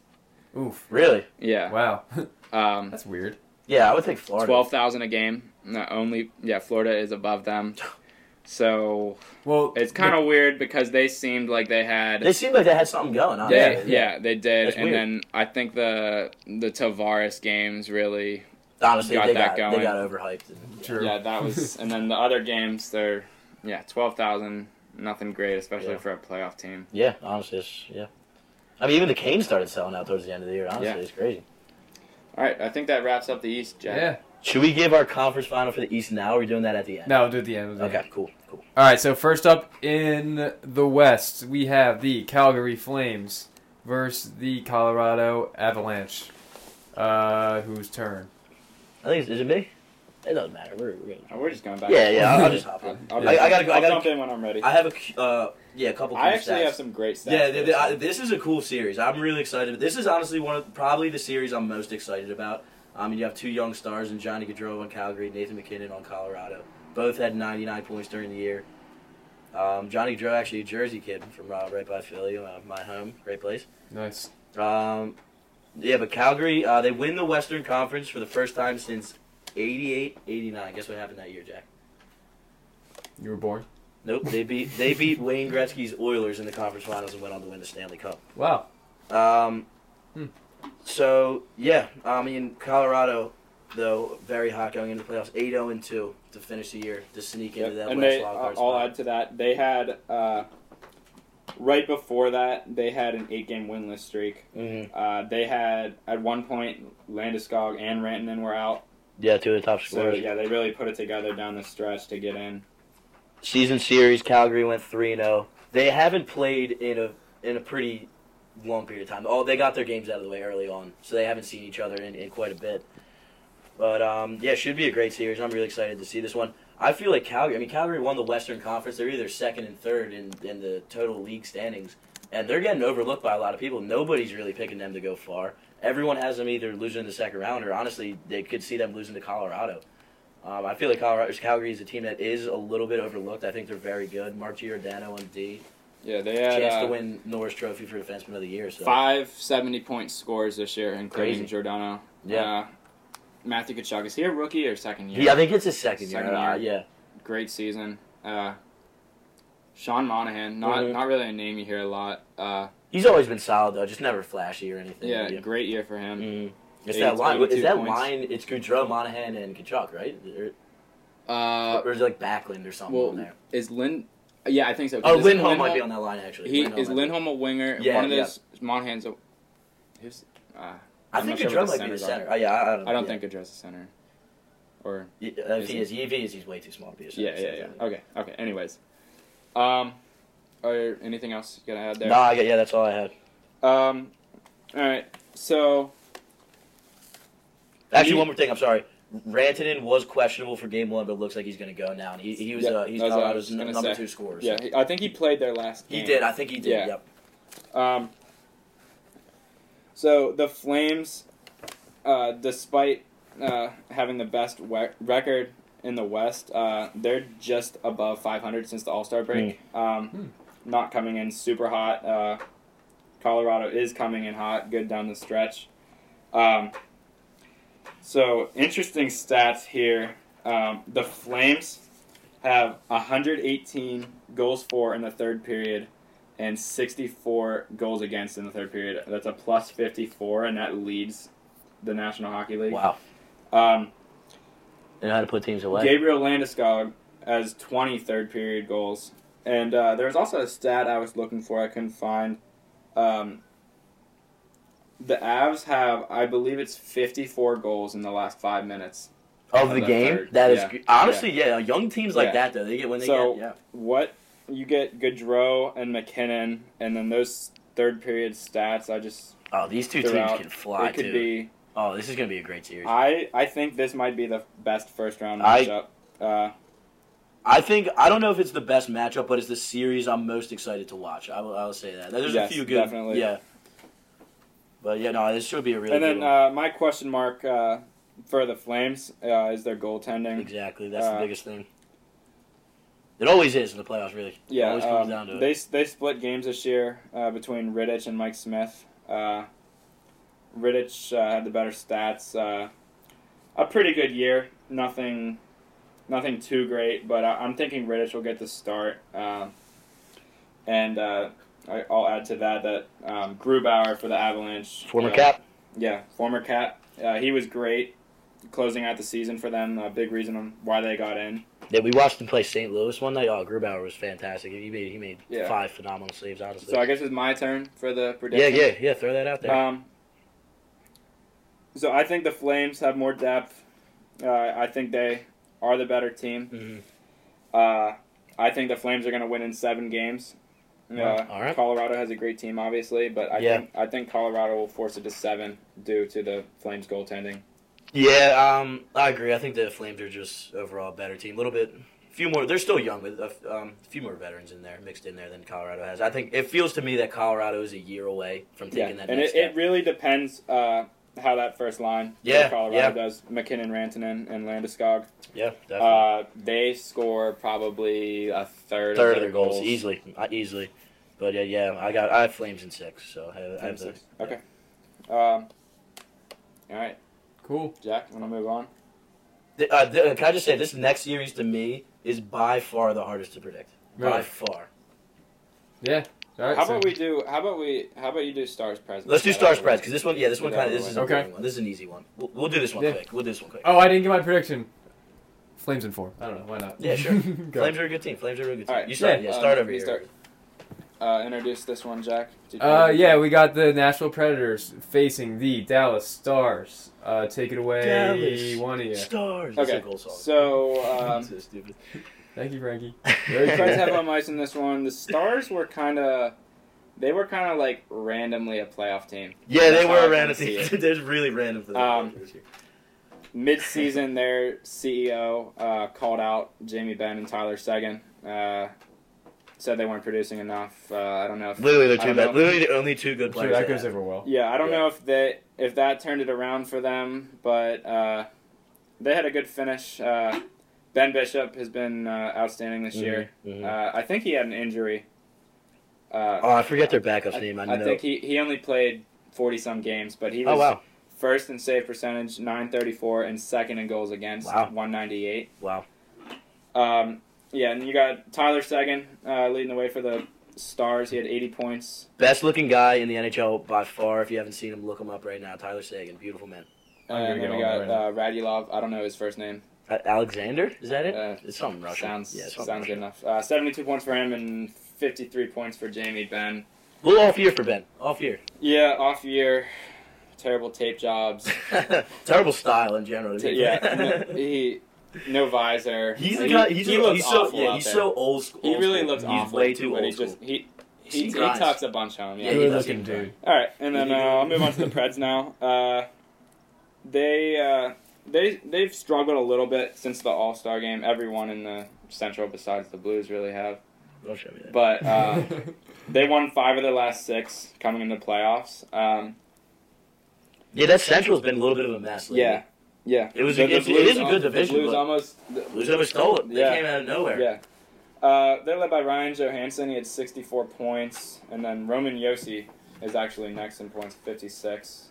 Oof. Really? Yeah. Wow. Um, That's weird. Yeah, I would think Florida. twelve thousand a game. Not only yeah, Florida is above them. So Well, it's kind of weird because they seemed like they had They seemed like they had something going. on. Yeah, yeah, they did, That's and weird. then I think the the Tavares games really, Honestly, Got they that got they got overhyped. And, True. yeah, that was, and then the other games they're, yeah, twelve thousand, nothing great, especially Yeah. for a playoff team. yeah, honestly, it's, yeah. I mean, even the Canes started selling out towards the end of the year. Honestly, Yeah. it's crazy. All right, I think that wraps up the East, Jack. yeah. Should we give our conference final for the East now? Or are we doing that at the end? No, we'll do it at the end. we'll do it at the Okay, end. cool, cool. All right. So first up in the West, we have the Calgary Flames versus the Colorado Avalanche. Uh, whose turn? I think it's, is it me? It doesn't matter. We're, we're. Oh, we're just going back. Yeah, yeah. I'll, I'll just hop in. I'll, I, I gotta go. I I'll gotta. jump in when I'm ready. I have a uh, yeah, a couple. I cool actually stats. have some great stats. Yeah, th this th I, this is a cool series. I'm really excited. This is honestly one of probably the series I'm most excited about. I mean, you have two young stars in Johnny Gaudreau on Calgary, Nathan MacKinnon on Colorado. Both had 99 points during the year. Um, Johnny Gaudreau actually a Jersey kid from uh, right by Philly, uh, my home, great place. Nice. Um, yeah, but Calgary, uh, they win the Western Conference for the first time since 88, 89. Guess what happened that year, Jack? You were born. Nope, they beat they beat Wayne Gretzky's Oilers in the conference finals and went on to win the Stanley Cup. Wow. Um, Hmm. So yeah, I mean Colorado, though very hot going into the playoffs, eight zero and two to finish the year to sneak Yep, into that and West they, wild I'll spot. add to that. They had uh, right before that they had an eight-game winless streak. Mhm. Uh, they had at one point Landeskog and Rantanen were out, Yeah, two of the top so scorers. yeah, they really put it together down the stretch to get in. Season series, Calgary went three zero. They haven't played in a in a pretty long period of time. Oh, they got their games out of the way early on, so they haven't seen each other in, in quite a bit. But um, yeah, should be a great series. I'm really excited to see this one. I feel like Calgary. I mean, Calgary won the Western Conference. They're either second and third in in the total league standings, and they're getting overlooked by a lot of people. Nobody's really picking them to go far. Everyone has them either losing in the second round, or honestly, they could see them losing to Colorado. Um, I feel like Colorado, Calgary is a team that is a little bit overlooked. I think they're very good. Mark Giordano on D, Yeah, they had chance to uh, win Norris Trophy for Defenseman of the Year. So five 70 point scores this year, including Crazy. Giordano. Yeah. Uh, Matthew Tkachuk, is he a rookie or second year? yeah, I think it's his second, Second year. Uh, yeah, Great season. Uh, Sean Monahan, not Mhm. not really a name you hear a lot. Uh, he's always been solid though, just never flashy or anything. yeah, great year for him. Mm. It's Eight- that line. Is that points. line? It's Gaudreau, Monahan, and Tkachuk, right? Or, Uh, or is it like Backlund or something well, on there? is Lin? Yeah, I think so. Oh, Lindholm might be on that line actually. He Lindholm is. Lindholm a winger? Yeah, One of yeah. Monahan's a. Who's, uh, I think not sure might be the center. Oh yeah, I, I don't. I don't yeah. think Gaudreau's a center. Or Yeah, if Is he is, he is, he's way too small to be a center. yeah, yeah, yeah. Okay, okay. Anyways, um, are there anything else you gotta add there? No, I, yeah, that's all I had. Um, all right. So Actually, He- one more thing. I'm sorry. Rantanen was questionable for game one, but it looks like he's going to go now. And he, he was Yeah, uh, he's that's what Colorado's was gonna number say. two scorer. yeah, he- I think he played their last. Game. He did. I think he did. Yeah. Yep. Um, so the Flames, uh, despite uh, having the best we- record in the West, uh, they're just above 500 since the All Star break. Um, Hmm. Not coming in super hot. Uh, Colorado is coming in hot, good down the stretch. Um, so interesting stats here. Um, the Flames have 118 goals for in the third period and 64 goals against in the third period. That's a plus 54, and that leads the National Hockey League. Wow. Um, They know how to put teams away. Gabriel Landeskog has 20 third period goals. And uh, there was also a stat I was looking for I couldn't find. Um, the Avs have, I believe it's 54 goals in the last five minutes. of the the game. third. That is Yeah. honestly, yeah. Young teams like Yeah. that though, they get when they So- get yeah. What you get Gaudreau and MacKinnon, and then those third period stats, I just Oh, these two teams can fly it could too. be. Oh, this is gonna be a great series. I I think this might be the best first round I- matchup. Uh, I think I don't know if it's the best matchup, but it's the series I'm most excited to watch. I will, I will say that. There's Yes, a few good, definitely. yeah. But yeah, no, this should be a really and good then uh, my question mark uh, for the Flames uh, is their goaltending. exactly, that's the uh, biggest thing. It always is in the playoffs, really. It Yeah, always comes um, down to it. they they split games this year uh, between Rittich and Mike Smith. Uh, Rittich uh, had the better stats. Uh, a pretty good year. Nothing, nothing too great, but I, I'm thinking Rittich will get the start. Um, and uh, I, I'll add to that that um, Grubauer for the Avalanche. Former uh, cap. Yeah, former Cap, Uh, he was great closing out the season for them. A big reason on why they got in. Yeah, we watched him play St. Louis one night. Oh, Grubauer was fantastic. He made he made Yeah. five phenomenal saves. Honestly. So I guess it's my turn for the prediction. yeah, yeah. Yeah. Throw that out there. Um, so I think the Flames have more depth. Uh, I think they are the better team. Mhm. Uh, I think the Flames are going to win in seven games. Well, all right. Colorado has a great team, obviously, but I Yeah. think I think Colorado will force it to seven due to the Flames goaltending. Yeah, um, I agree. I think the Flames are just overall a better team. A little bit, a few more. They're still young, but a um, few more veterans in there, mixed in there than Colorado has. I think it feels to me that Colorado is a year away from Yeah, taking that and it, it really depends uh, how that first line for Yeah, Colorado yeah. does. MacKinnon, Rantanen, and Landeskog. yeah, definitely. Uh, they score probably a third, Third of of their their goals, easily, uh, easily. But yeah, yeah, I got I have Flames in six, so I have, I have the, Six. Okay. Um, all right, Cool. Jack. Want to move on? The- uh, the- can I just say this next series to me is by far the hardest to predict. By far. Yeah. All right. How so- about we do? How about we? How about you do stars presents? Let's do That star because this one, yeah, this one kind of this is Okay. one. This is an easy one. We'll, we'll do this one Yeah. quick. We'll do this one quick. Oh, I didn't get my prediction. Flames in four. I don't know. Why not? Yeah, sure. Flames are a good team. Flames are a good team. All right. You start. Yeah. Yeah, Um, start over you here. start. Uh, introduce this one, Jack. Uh, yeah, we got the Nashville Predators facing the Dallas Stars. Uh, take it away, Dallas one of you. Stars. That's Okay. a goal song. So um, so stupid. Thank you, Frankie. Very Preds have on ice in this one. The Stars were kind of, they were kind of like randomly a playoff team. Yeah, they were a random team. it. There's really random for the Um, mid-season, their CEO uh, called out Jamie Benn and Tyler Seguin. Uh, said they weren't producing enough. Uh, I don't know if Literally, they're I two don't bad. Literally, the only two good Sure, players. that goes over well. Yeah, I don't Yeah. know if they if that turned it around for them, but uh, they had a good finish. Uh, ben Bishop has been uh, outstanding this year. Mhm, mhm. Uh, I think he had an injury. Uh, oh, I forget their backup's name. I, I know. think he, he only played forty some games, but he was oh wow, first in save percentage, nine thirty four, and second in goals against, Wow. one ninety eight. wow. Um, yeah, and you got Tyler Seguin uh, leading the way for the Stars. He had eighty points. Best looking guy in the NHL by far. If you haven't seen him, look him up right now. Tyler Seguin, beautiful man. I'm and then we got that uh, Radulov. I don't know his first name. Uh, Alexander, is that it? Uh, it's something Russian. Sounds yeah, something sounds good enough. Uh, Seventy-two points for him and fifty-three points for Jamie Benn. Little off year for Benn. Off year. Yeah, off year, terrible tape jobs. Terrible style in general. T- yeah, no, he no visor. He's the He- guy. He's, he a- looks he's so awful yeah. out He's there. so old school. He really school. looks he's awful. way too but old he school. just he he, He he, talks a bunch home. Yeah. Yeah, he he Good looking dude. All right, and then uh, I'll move on to the Preds now. Uh, they uh, they they've struggled a little bit since the All Star game. Everyone in the Central, besides the Blues, really have. Don't show me that. But uh, they won five of their last six coming into the playoffs. Um, yeah, that Central's been a little bit of a mess. Lately. yeah, yeah. It was The- a- the it's- it Blues is a good division, The Blues but- almost. the- Blues never stole it. They Yeah. came out of nowhere. Yeah. Uh, they're led by Ryan Johansen. He had 64 points. And then Roman Josi is actually next in points, 56.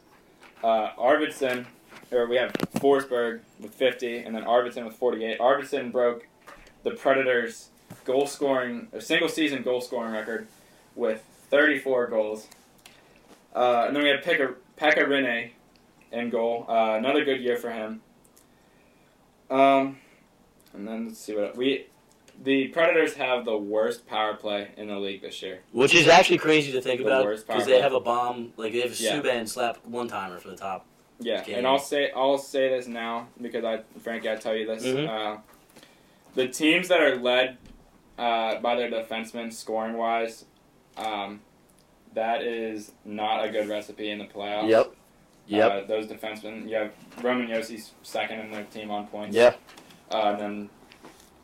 Uh, Arvidsson, or we have Forsberg with 50, and then Arvidsson with 48. Arvidsson broke the Predators' goal scoring, a single season goal scoring record with 34 goals. Uh, and then we had Pekka, Pekka Rinne in goal. Uh, another good year for him. Um, and then let's see what we. The Predators have the worst power play in the league this year. Which is actually crazy to think The about because they have a bomb. Like they have a Yeah. Subban slap one timer for the top. Yeah, Game. and I'll say I'll say this now because I, Frankie, I tell you this. Mhm. Uh, the teams that are led uh, by their defensemen, scoring wise, um, that is not a good recipe in the playoffs. Yep. Yep. Uh, those defensemen, you have Roman Josi's second in their team on points. yeah. Uh, and then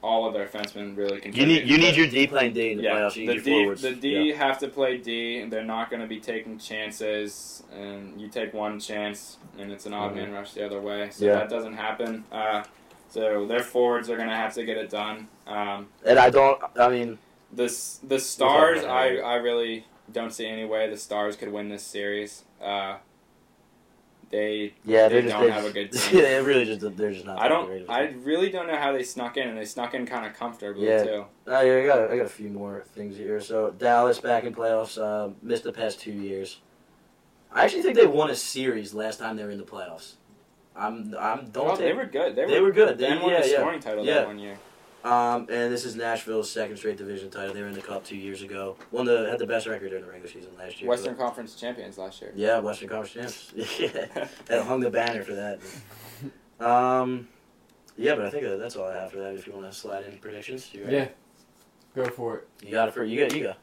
all of their defensemen really You contribute. need you need your D playing D in the yeah, playoffs. You the D, forwards. the D Yeah. have to play D. and They're not going to be taking chances, and you take one chance, and it's an odd man rush the other way. So Mm-hmm. Yeah. that doesn't happen. Uh, so their forwards are going to have to get it done. Um, And I don't. I mean, the the Stars, I. I really don't see any way the Stars could win this series. Uh, they yeah, They just don't they have a good team. they really just they're just not. I don't I really don't know how they snuck in, and they snuck in kind of comfortably Yeah. too. Uh, yeah, I got I got a few more things here. So Dallas back in playoffs. Uh, missed the past two years. I actually think they won a series last time they were in the playoffs. I'm I'm don't Oh, take they were good. They, they were good. They They- won yeah, the yeah. scoring title Yeah. that one year. Um, and this is Nashville's second straight division title. They were in the cup two years ago. Won the had the best record during the regular season last year. Western Conference champions last year. Yeah, Western Conference champs. yeah, that hung the banner for that. Um, yeah, but I think that's all I have for that. If you want to slide in predictions, you ready? yeah. Go for it. you got it for you. Got you go.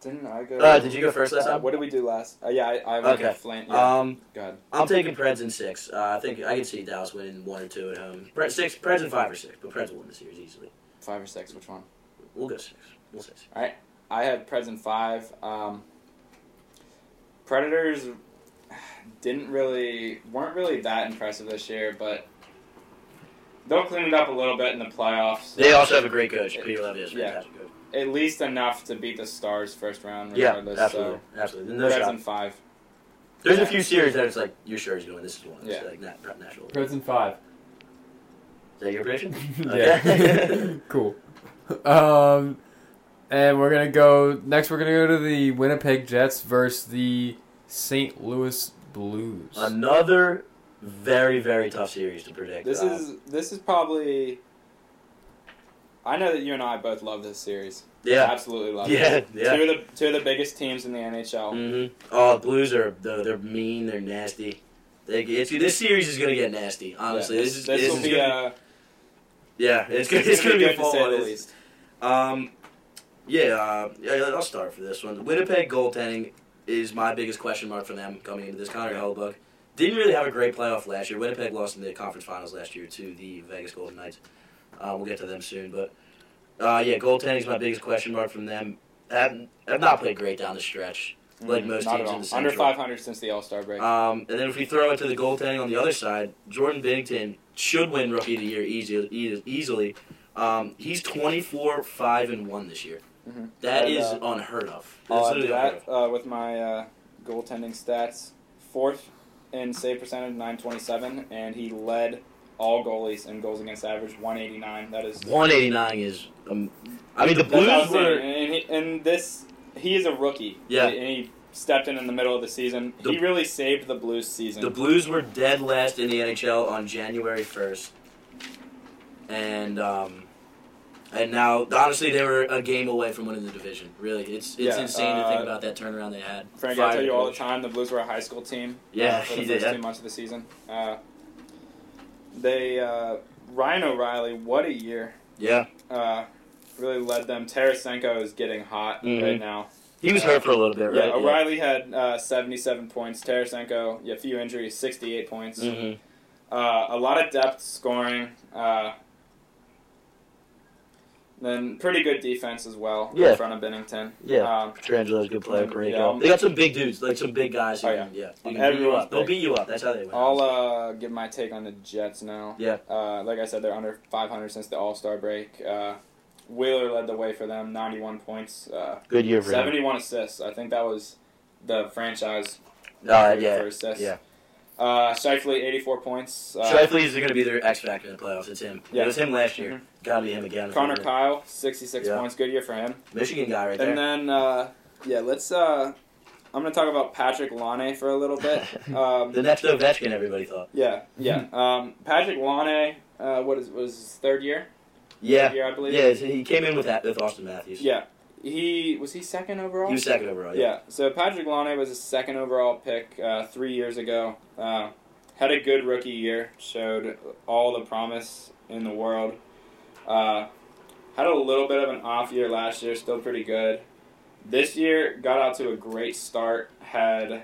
Didn't I go? Uh, did you go first last time? What did we do last? Uh, yeah, I, I went Okay. with Flint. Yeah, Um, go ahead. I'm taking Preds in six. Uh, I think I can see Dallas winning one or two at home. Preds six, Preds in five or six, but Preds will win the series easily. Five or six? Which one? We'll go six. We'll say six. I had Preds in five. Um, Predators didn't really weren't really that impressive this year, but they'll clean it up a little bit in the playoffs. They also have a great coach. Peter Levy is Yeah. fantastic coach. At least enough to beat the Stars first round. Yeah, Regardless, absolutely, absolutely. So No Preds shot. in five. There's a few series that it's like you're sure he's going. This is one. It's Yeah. like not, not natural. Is Preds in five. that your prediction? yeah. Cool. Um, and we're gonna go next. We're gonna go to the Winnipeg Jets versus the St. Louis Blues. Another very very tough series to predict. This Um, is this is probably. I know that you and I both love this series. yeah. absolutely love Yeah, it. yeah. Two of the two of the biggest teams in the NHL. Mm-hmm. Oh, the Blues are they're, they're mean. They're nasty. They, it's, this series is gonna get nasty. Honestly, Yeah, this is this this will be gonna, uh, yeah. It's gonna it's gonna be a to fall say on the least. Um, yeah, uh, yeah, I'll start for this one. Winnipeg goaltending is my biggest question mark for them coming into this. Connor Hellebuyck didn't really have a great playoff last year. Winnipeg lost in the conference finals last year to the Vegas Golden Knights. Uh, we'll get to them soon, but uh, yeah, goaltending is my biggest question mark from them. Have, have not played great down the stretch. Like most Not teams in the Under 500 since the All Star break. Um, and then if we throw it to the goaltending on the other side, Jordan Binnington should win Rookie of the Year easy, easily. Um, he's 24, 5, and 1 this year. Mhm. That And, is uh, unheard of. I'll That's literally unheard that uh, with my uh, goaltending stats. Fourth in save percentage, 927, and he led all goalies in goals against average, 189. That is 189 is. Um, I mean, the Blues were. And, he, and this, he is a rookie. Yeah. And he stepped in in the middle of the season. The- he really saved the Blues season. The Blues were dead last in the NHL on January 1st. And. Um, and now, honestly, they were a game away from winning the division. Really, it's it's Yeah, insane to uh, think about that turnaround they had. Frank, I tell you all the time, the Blues were a high school team. Yeah, uh, for the first did. two months of the season. Uh, they uh, Ryan O'Reilly, what a year! Yeah, Uh, really led them. Tarasenko is getting hot Mhm. right now. he was hurt for a little bit, Yeah, right? O'Reilly had uh, 77 points. Tarasenko, yeah, a few injuries, 68 points. hmm Uh, a lot of depth scoring. Then pretty good defense as well Yeah. in front of Binnington. Yeah. Um, Pietrangelo's a good player. Yeah, Parayko. they got some big dudes, like some big guys. Who Oh, can, yeah. They can beat you Everyone's up. They'll beat you up. That's how they win. I'll uh, give my take on the Jets now. Yeah. Uh, like I said, they're under 500 since the All Star break. Uh, Wheeler led the way for them, 91 points, uh, good year for him. 71 assists. I think that was the franchise Uh, record yeah. for assists. yeah. Uh, Scheifele, 84 points. Uh, Scheifele is going to be their X factor in the playoffs. It's him. Yeah. It was him last year. Mhm. Got to be him again. Connor Kyle, 66 Yeah. points. Good year for him. Michigan guy right there. And then, uh, yeah, let's. Uh, I'm going to talk about Patrick Laine for a little bit. Um, the next Ovechkin, everybody thought. yeah, yeah. Um, Patrick Laine, uh, what is was his third year? Yeah. Third year, I believe. Yeah, he came in with that with Auston Matthews. Yeah. He was he second overall. He was second overall. Yeah. Yeah. So Patrick Laine was a second overall pick uh, three years ago. Uh, had a good rookie year. Showed all the promise in the world. Uh, had a little bit of an off year last year. Still pretty good. This year got out to a great start. Had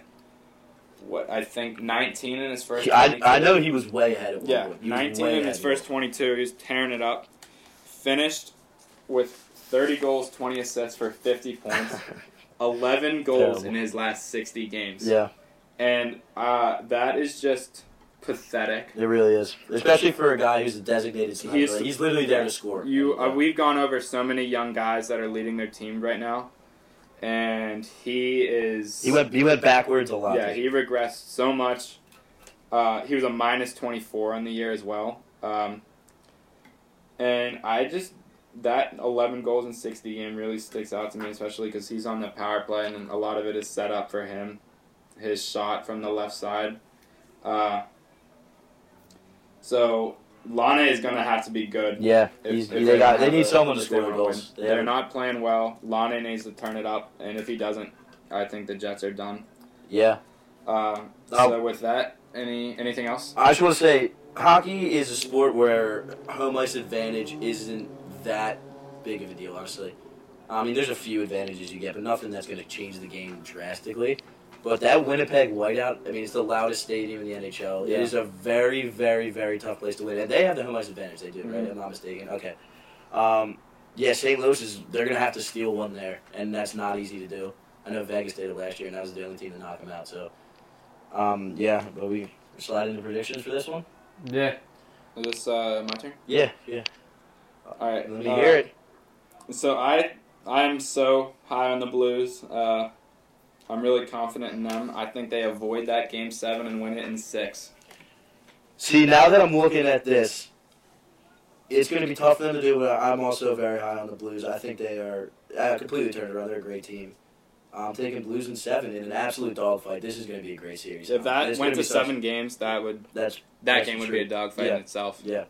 what I think 19 in his first. I, 22. I know he was way ahead of Yeah, point. He was 19 in his first 22. He was tearing it up. Finished with 30 goals, 20 assists for 50 points. 11 goals Terrible. in his last 60 games. yeah, And uh, that is just pathetic. it really is. Especially for a guy who's a designated sniper. He's- He's, literally there to score. You, uh, we've gone over so many young guys that are leading their team right now, and he is. he went he went backwards a lot. Yeah, he regressed so much. Uh, he was a minus 24 on the year as well. Um, and I just, that 11 goals in 60 game really sticks out to me, especially because he's on the power play and a lot of it is set up for him. His shot from the left side. Uh, so, Laine is going to have to be good. yeah, if- he's, if they got they need a- someone to score goals. They They're not playing well. Laine needs to turn it up, and if he doesn't, I think the Jets are done. Yeah, Uh, so with that, any anything else? I just want to say, hockey is a sport where home ice advantage isn't that big of a deal. Honestly, I mean, there's a few advantages you get, but nothing that's going to change the game drastically. But that Winnipeg whiteout, I mean, it's the loudest stadium in the NHL. Yeah. It is a very, very, very tough place to win, and they have the home ice advantage. They do, right? Mhm. I'm not mistaken. Okay. Um, yeah, St. Louis is they're going to have to steal one there, and that's not easy to do. I know Vegas did it last year, and that was the only team to knock them out. So, um, yeah, but we slide into predictions for this one. Yeah. Is this uh, my turn? Yeah, yeah. All right. Let me uh, hear it. So I I'm so high on the Blues. Uh, I'm really confident in them. I think they avoid that game seven and win it in six. See, now that I'm looking at this, it's going to be tough for them to do, but I'm also very high on the Blues. I think they are uh, completely turned around. They're a great team. I'm taking Blues in seven in an absolute dogfight. This is going to be a great series. If that went to seven games, that would that's that That's game would true. be a dogfight Yeah. in itself. yeah,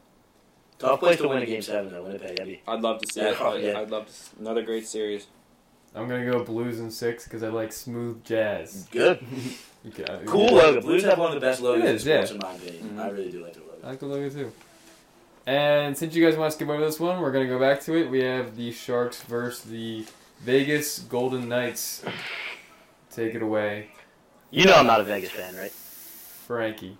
tough place to win a game seven though. Winnipeg, that'd be I'd love to see Yeah, it. but yeah. I'd love to, s- another great series. I'm gonna go Blues in six because I like smooth jazz. good. You can- Cool logo. Blues have one of the best logos It in is, sports, yeah. in my opinion. Mhm. I really do like their logo. I like the logo too. And since you guys want to skip over this one, we're gonna go back to it. We have the Sharks versus the Vegas Golden Knights. Take it away. You know I'm not a Vegas fan, right? Frankie.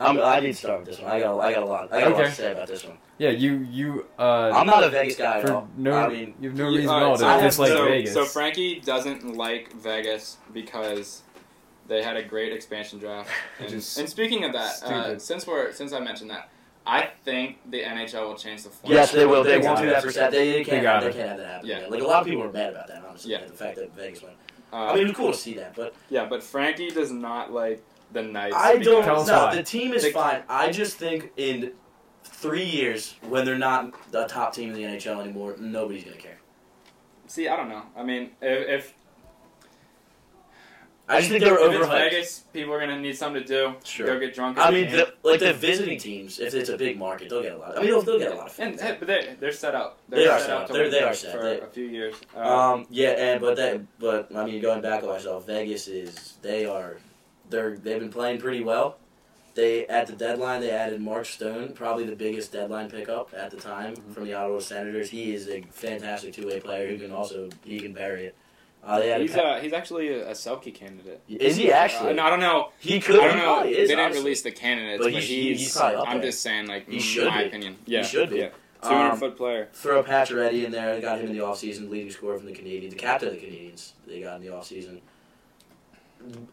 I'm, I need to start with this one. I got, I got a lot. I got a lot to say about this one. Yeah, you you uh. I'm not a Vegas guy at for all. no, I mean, you have no Yeah, reason at all so to dislike so, Vegas. So Frankie doesn't like Vegas because they had a great expansion draft. And, is and speaking of that, uh, since we're since I mentioned that, I think the NHL will change the format. Yes, they will. They, They won't do that for Sat. They, they can't. got they can't have that happen. Yeah. again. Like a lot of people are mad about that. Honestly, Yeah. the fact that Vegas went. Uh, I mean, it was cool to see that, but yeah, but Frankie does not like the Knights. I don't. know. No, why. the team is They- fine. I just think in three years, when they're not the top team in the NHL anymore, nobody's gonna care. See, I don't know. I mean, if, if I just think they were if it's overhyped. Vegas, people are gonna need something to do. Sure. Go get drunk. I mean, the like the visiting teams, if it's a big market, they'll get a lot. Of, I mean, they'll, they'll get a lot of fans. hey, but they're, they're set up. They're They are set set up up. They're- they are this set. for They- a few years. Uh, Um, yeah, and but that, but I mean, going back on myself, Vegas is they are, they're they've been playing pretty well. They at the deadline they added Mark Stone, probably the biggest deadline pickup at the time from the Ottawa Senators. He is a fantastic two way player who can also he can bury it. Uh, they he's Pa- uh, he's actually a, a Selke candidate. is he actually? Uh, no, I don't know. he could. I don't know. probably They didn't honestly. release the candidates, But but, he he's. he's I'm just saying, like, He in should my be. opinion. He Yeah, should be. Yeah, 200 Um, foot player. Throw Pacioretty in there. They got him in the offseason, leading scorer from the Canadiens, the captain of the Canadiens. They got in the offseason.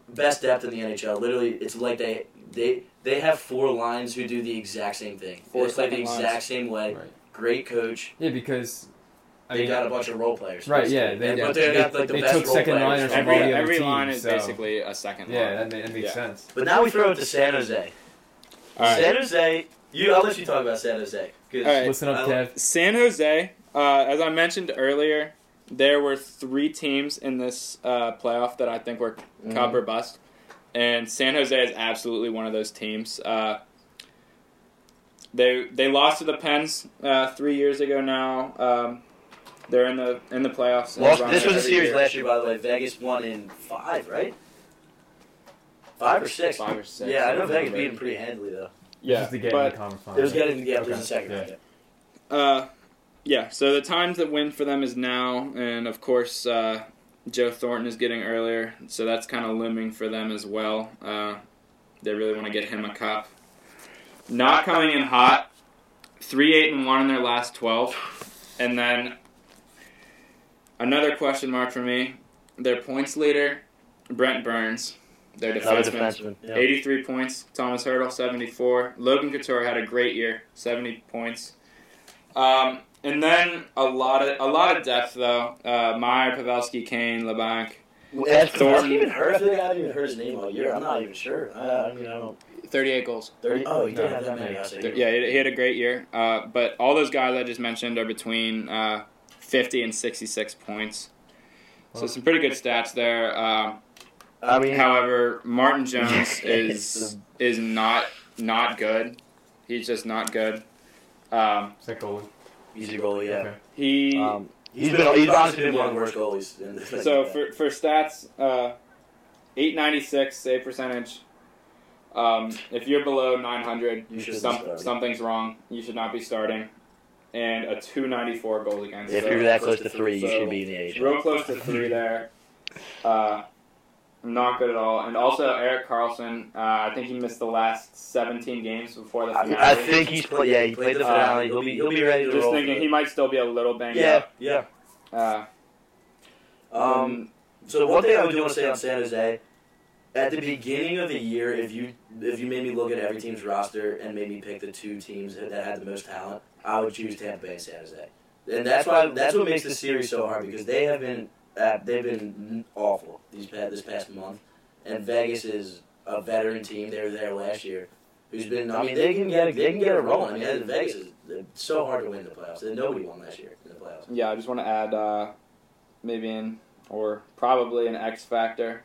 Best depth in the NHL. Literally, it's like they they they have four lines who do the exact same thing. Four They play the second lines. exact same way. Right. Great coach. Yeah, because I They mean, got a bunch of role players. Right, yeah, basically. they- but they- they got like the they best took role second players liners from from all Every the other every teams, line is so- basically a second yeah, line. that, that makes Yeah. sense. But now we throw it to San Jose. All right. San Jose. You, I'll let you talk about San Jose. 'cause All right. Listen up, I- Kev. San Jose, uh, as I mentioned earlier, there were three teams in this uh, playoff that I think were Mhm. cup or bust, and San Jose is absolutely one of those teams. Uh, they they lost to the Pens uh, three years ago now. Um, they're in the in the playoffs. Lost, Run this was a series year. last year, by the way. Vegas won in five, right? Five or six. Five or six. Yeah, I know don't Vegas remember. beat them pretty handily though. Yeah, just to get in but the conference It was getting yeah, it was the second Yeah. round. Uh, yeah. So the times that win for them is now, and of course, uh, Joe Thornton is getting earlier, so that's kind of looming for them as well. Uh, they really want to get him a cup. Not coming in hot, three eight and one in their last twelve, and then another question mark for me: their points leader, Brent Burns, their defenseman. Yeah. 83 points. Tomas Hertl, 74. Logan Couture had a great year, 70 points. Um, and then a lot of a lot of depth though. Uh, Meier, Pavelski, Kane, Labanc. Has Thornton- Pavelski even heard? I feel like I haven't even heard his name all year. I'm not even sure. I, I mean, I don't. 38 goals. Thirty. Oh, he did No, have that many. I Th- Yeah, he he had a great year. Uh, but all those guys I just mentioned are between uh, 50 and 66 points. So some pretty good stats there. Um, I mean, However, Martin Jones is is not not good. He's just not good. Um, Is that goalie? He's a goalie. Yeah. Okay. he Um, he's been. He's honestly been one of the worst goalies. In the So for for stats, uh, eight ninety six save percentage. Um, if you're below nine hundred, You shouldn't some, something's wrong. You should not be starting. And a two ninety four goals against. if So you're that close to three, you so- should be in the AHL. real close to three there. Uh, not good at all. And also Erik Karlsson. Uh, I think he missed the last seventeen games before the finale. I, I think he's played. Yeah, he played the Uh, finale. He'll be. He'll be ready to Just roll. thinking he might still be a little banged Yeah. up. Yeah. Uh, Um. So one thing I do want to say on San Jose, at the beginning of the year, if you if you made me look at every team's roster and made me pick the two teams that had the most talent, I would choose Tampa Bay and San Jose. And that's why that's what makes the series so hard because they have been uh, they've been awful these past, this past month, and Vegas is a veteran team. They were there last year. Who's been? I mean, they can get they can get it rolling. I mean, Vegas is it's so hard to win the playoffs. And nobody won last year in the playoffs. Yeah, I just want to add uh, maybe an or probably an X factor,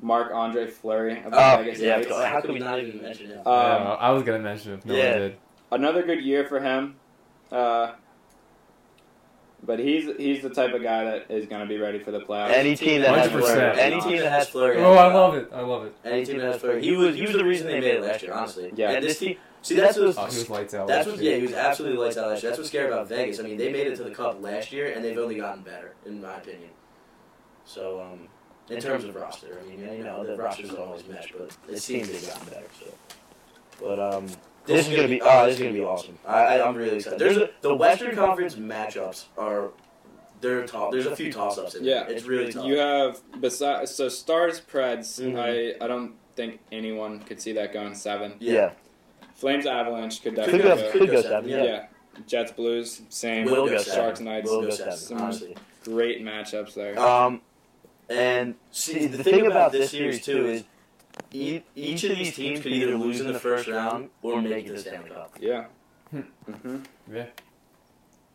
Marc-Andre Fleury of the Oh, Vegas yeah. Knights. How could we not even mention him? Um, yeah, I was gonna mention him. No yeah. one did. Another good year for him, uh, but he's he's the type of guy that is going to be ready for the playoffs. Any team that has 100%. Fleury, any team that has Fleury. Oh, I love it. I love it. Any team that has Fleury, he was he was the reason they made it last year, honestly. Yeah. And this team, see, that's what Oh, he was lights out. that's last what year. yeah, he was absolutely lights out last year. That's what's scary about Vegas. I mean, they made it to the cup last year, and they've only gotten better, in my opinion. So, um, in terms of roster. I mean, you know, the rosters don't always match, but it seems they've gotten better. So, but um, this is gonna be oh, this is gonna be awesome. I, I I'm really excited. There's a, the Western Conference matchups are they're tough. There's a few toss ups in Yeah. there. It's really tough. You have besides so Stars Preds. Mhm. I I don't think anyone could see that going seven. yeah, Flames Avalanche could could definitely go go. could go seven. yeah. Yeah, Jets Blues same. will go Sharks. Knights. Will go Some seven. Honestly. Great matchups there. Um, and see, the thing about this series too is e- each of these teams could either lose in the first round or make it to the Stanley Cup. yeah. Hmm. hmm Yeah.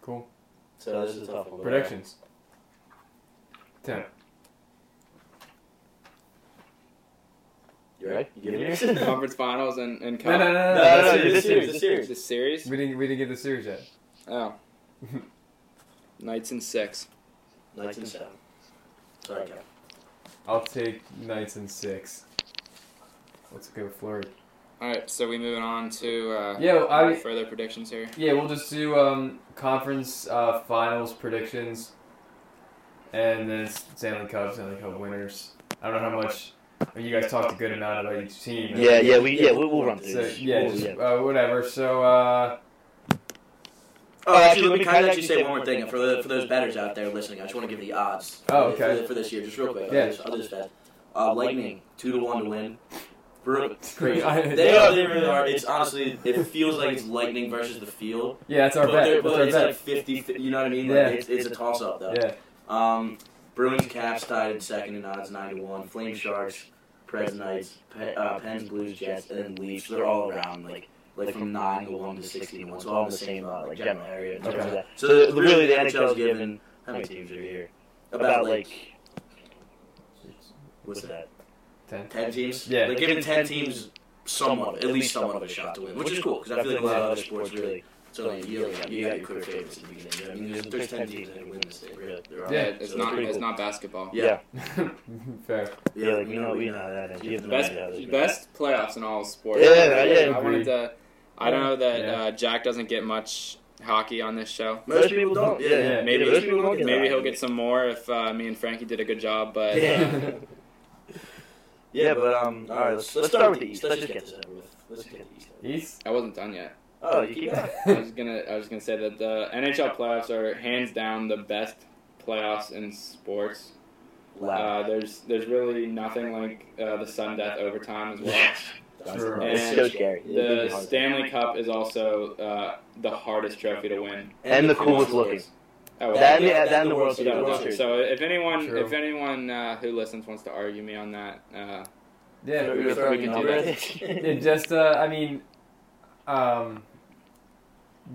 Cool. So this is a tough one. Predictions. Ten. You ready? You give me Conference Finals and and No, no, no, no. Cup. no, no, that's no, it, this that's it. series, this series. The series. We didn't. We didn't get the series yet. Oh. Knights and six. Knights and seven. Sorry, Kev. I'll take Knights and six. Let's go Fleury. All right, so we moving on to uh, Yeah, well, I- further predictions here. Yeah, we'll just do um, conference uh, finals predictions, and then it's Stanley Cup, Stanley Cup winners. I don't know how much. I mean, you guys talked a good amount about each team. Yeah, yeah, we yeah we'll, we'll run through So this. yeah, We'll- just, uh, whatever. So uh, Oh, actually, let me kind of actually say one more thing for the for those betters out there listening. I just want to give the odds. Oh, for- okay. For, for this year, just real quick. Yeah. I'll just, I'll just bet. Uh, Lightning two to one to win. Bru- crazy. I- They are. They really are. It's honestly. It feels like it's Lightning versus the field. yeah, it's our but they're- bet. but That's our it's bet. like 50, fi- You know what I mean? Yeah. It's, it's a toss up though. Yeah, Um, Bruins Caps tied in second in odds nine to one. Flame Sharks, Preds Knights, Pe- uh, Pens Blues Jets, and then Leafs. They're all around like like from nine to one to sixteen to one. So all in the same uh, like general area. In terms Okay. of that. So the, really, the NHL's given how many teams are here? About like what's that? Ten. Ten teams. Yeah. Like giving ten teams somewhat, at least somewhat of a shot to win, which is cool because I feel like a lot of other sports really. So you, really got, you got your clear favorites in the beginning. You know? I mean, there's, there's ten teams that win this thing. Really. Yeah, it's So not it's cool. not basketball. Yeah. Fair. Yeah, like we know we know how that is. You have The best idea how this goes. best playoffs in all sports. Yeah, yeah, I agreed. wanted to. I know that Yeah. uh, Jack doesn't get much hockey on this show. Most people don't. Yeah, Yeah. Maybe most people maybe he'll get some more if uh, me and Frankie did a good job. But Yeah. Yeah, but um, all right, let's, let's start with the East. Let's just get this over with. Let's just get the East. over with. East. I wasn't done yet. Oh, you keep going. I was gonna I was gonna say that the NHL playoffs are hands down the best playoffs in sports. Loud. Uh, there's there's really nothing like uh, the sudden death overtime as well. Sure. It's so scary. The Stanley Cup is also uh, the hardest trophy to win. and the coolest looking. Oh, well, That and the, yeah, that and the World so, Series. World Series. so if anyone True. if anyone uh, who listens wants to argue me on that, uh, Yeah, You're we we can do that. it? it just uh, I mean, um,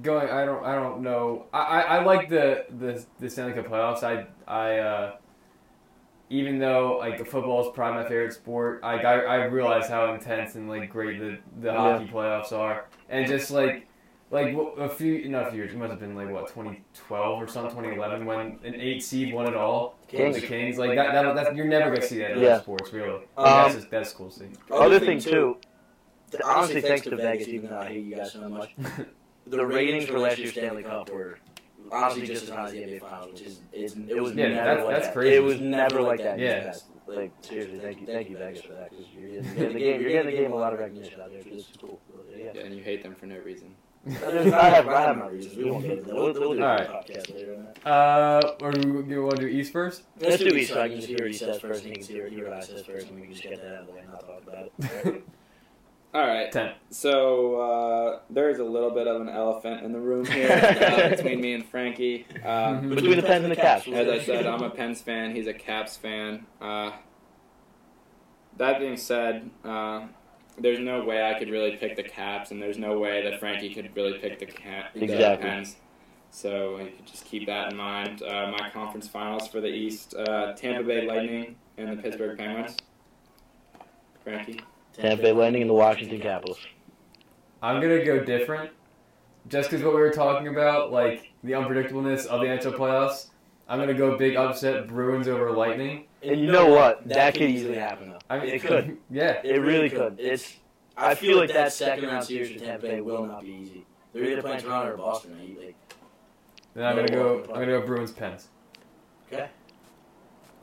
going. I don't. I don't know. I, I, I like the, the the Stanley Cup playoffs. I I uh, even though like football is probably my favorite sport, I I, I realize how intense and like great the the Yeah. hockey playoffs are, and just like. Like a few, not a few years. It must have been like what 2012 or something, 2011, when an eight seed won it all. Kings. The Kings, like that. that that's, you're never gonna see that in Yeah. other sports, really. Um, that's just, that's cool to see. Other thing too, honestly, thanks to Vegas, even though I hate you guys so much, the ratings for last year's Stanley Cup were honestly just as high as the NBA Finals, which is it's, it was Yeah, never that's- like that's that. crazy. It was never like that. Yeah. the past. Like seriously, thank you, thank you Vegas for that because you're getting, the game, you're getting the game a lot of recognition out there. This is cool. Yeah. yeah, and you hate them for no reason. I have, I have my reasons. We won't get into that. We'll, we'll do a Alright. podcast later on that. Uh, or do you want to do East first? Let's do East so I can just hear what he says first, and he can hear, hear what I says first, and we can just get that out of the way and not talk about it. All right, Ten. so uh, there's a little bit of an elephant in the room here uh, between me and Frankie. Uh, Mhm. Between the Pens and the Caps. As I said, I'm a Pens fan. He's a Caps fan. Uh, that being said, uh, there's no way I could really pick the Caps, and there's no way that Frankie could really pick the, Cap- the Exactly. Pens. So you could just keep that in mind. Uh, my conference finals for the East: uh, Tampa Bay Lightning and the Pittsburgh Penguins. Frankie. Tampa Bay Lightning and the Washington Capitals. I'm gonna go different, just because what we were talking about, like the unpredictableness of the NHL playoffs. I'm gonna go big upset Bruins over Lightning. And you know what? That could easily happen, though. I mean, It could. Yeah. It really could. It's. I feel like that second round series for Tampa Bay will not be easy. They're either playing Toronto or Boston. Now. You, like, Then I'm gonna go. I'm gonna go Bruins Pens. okay.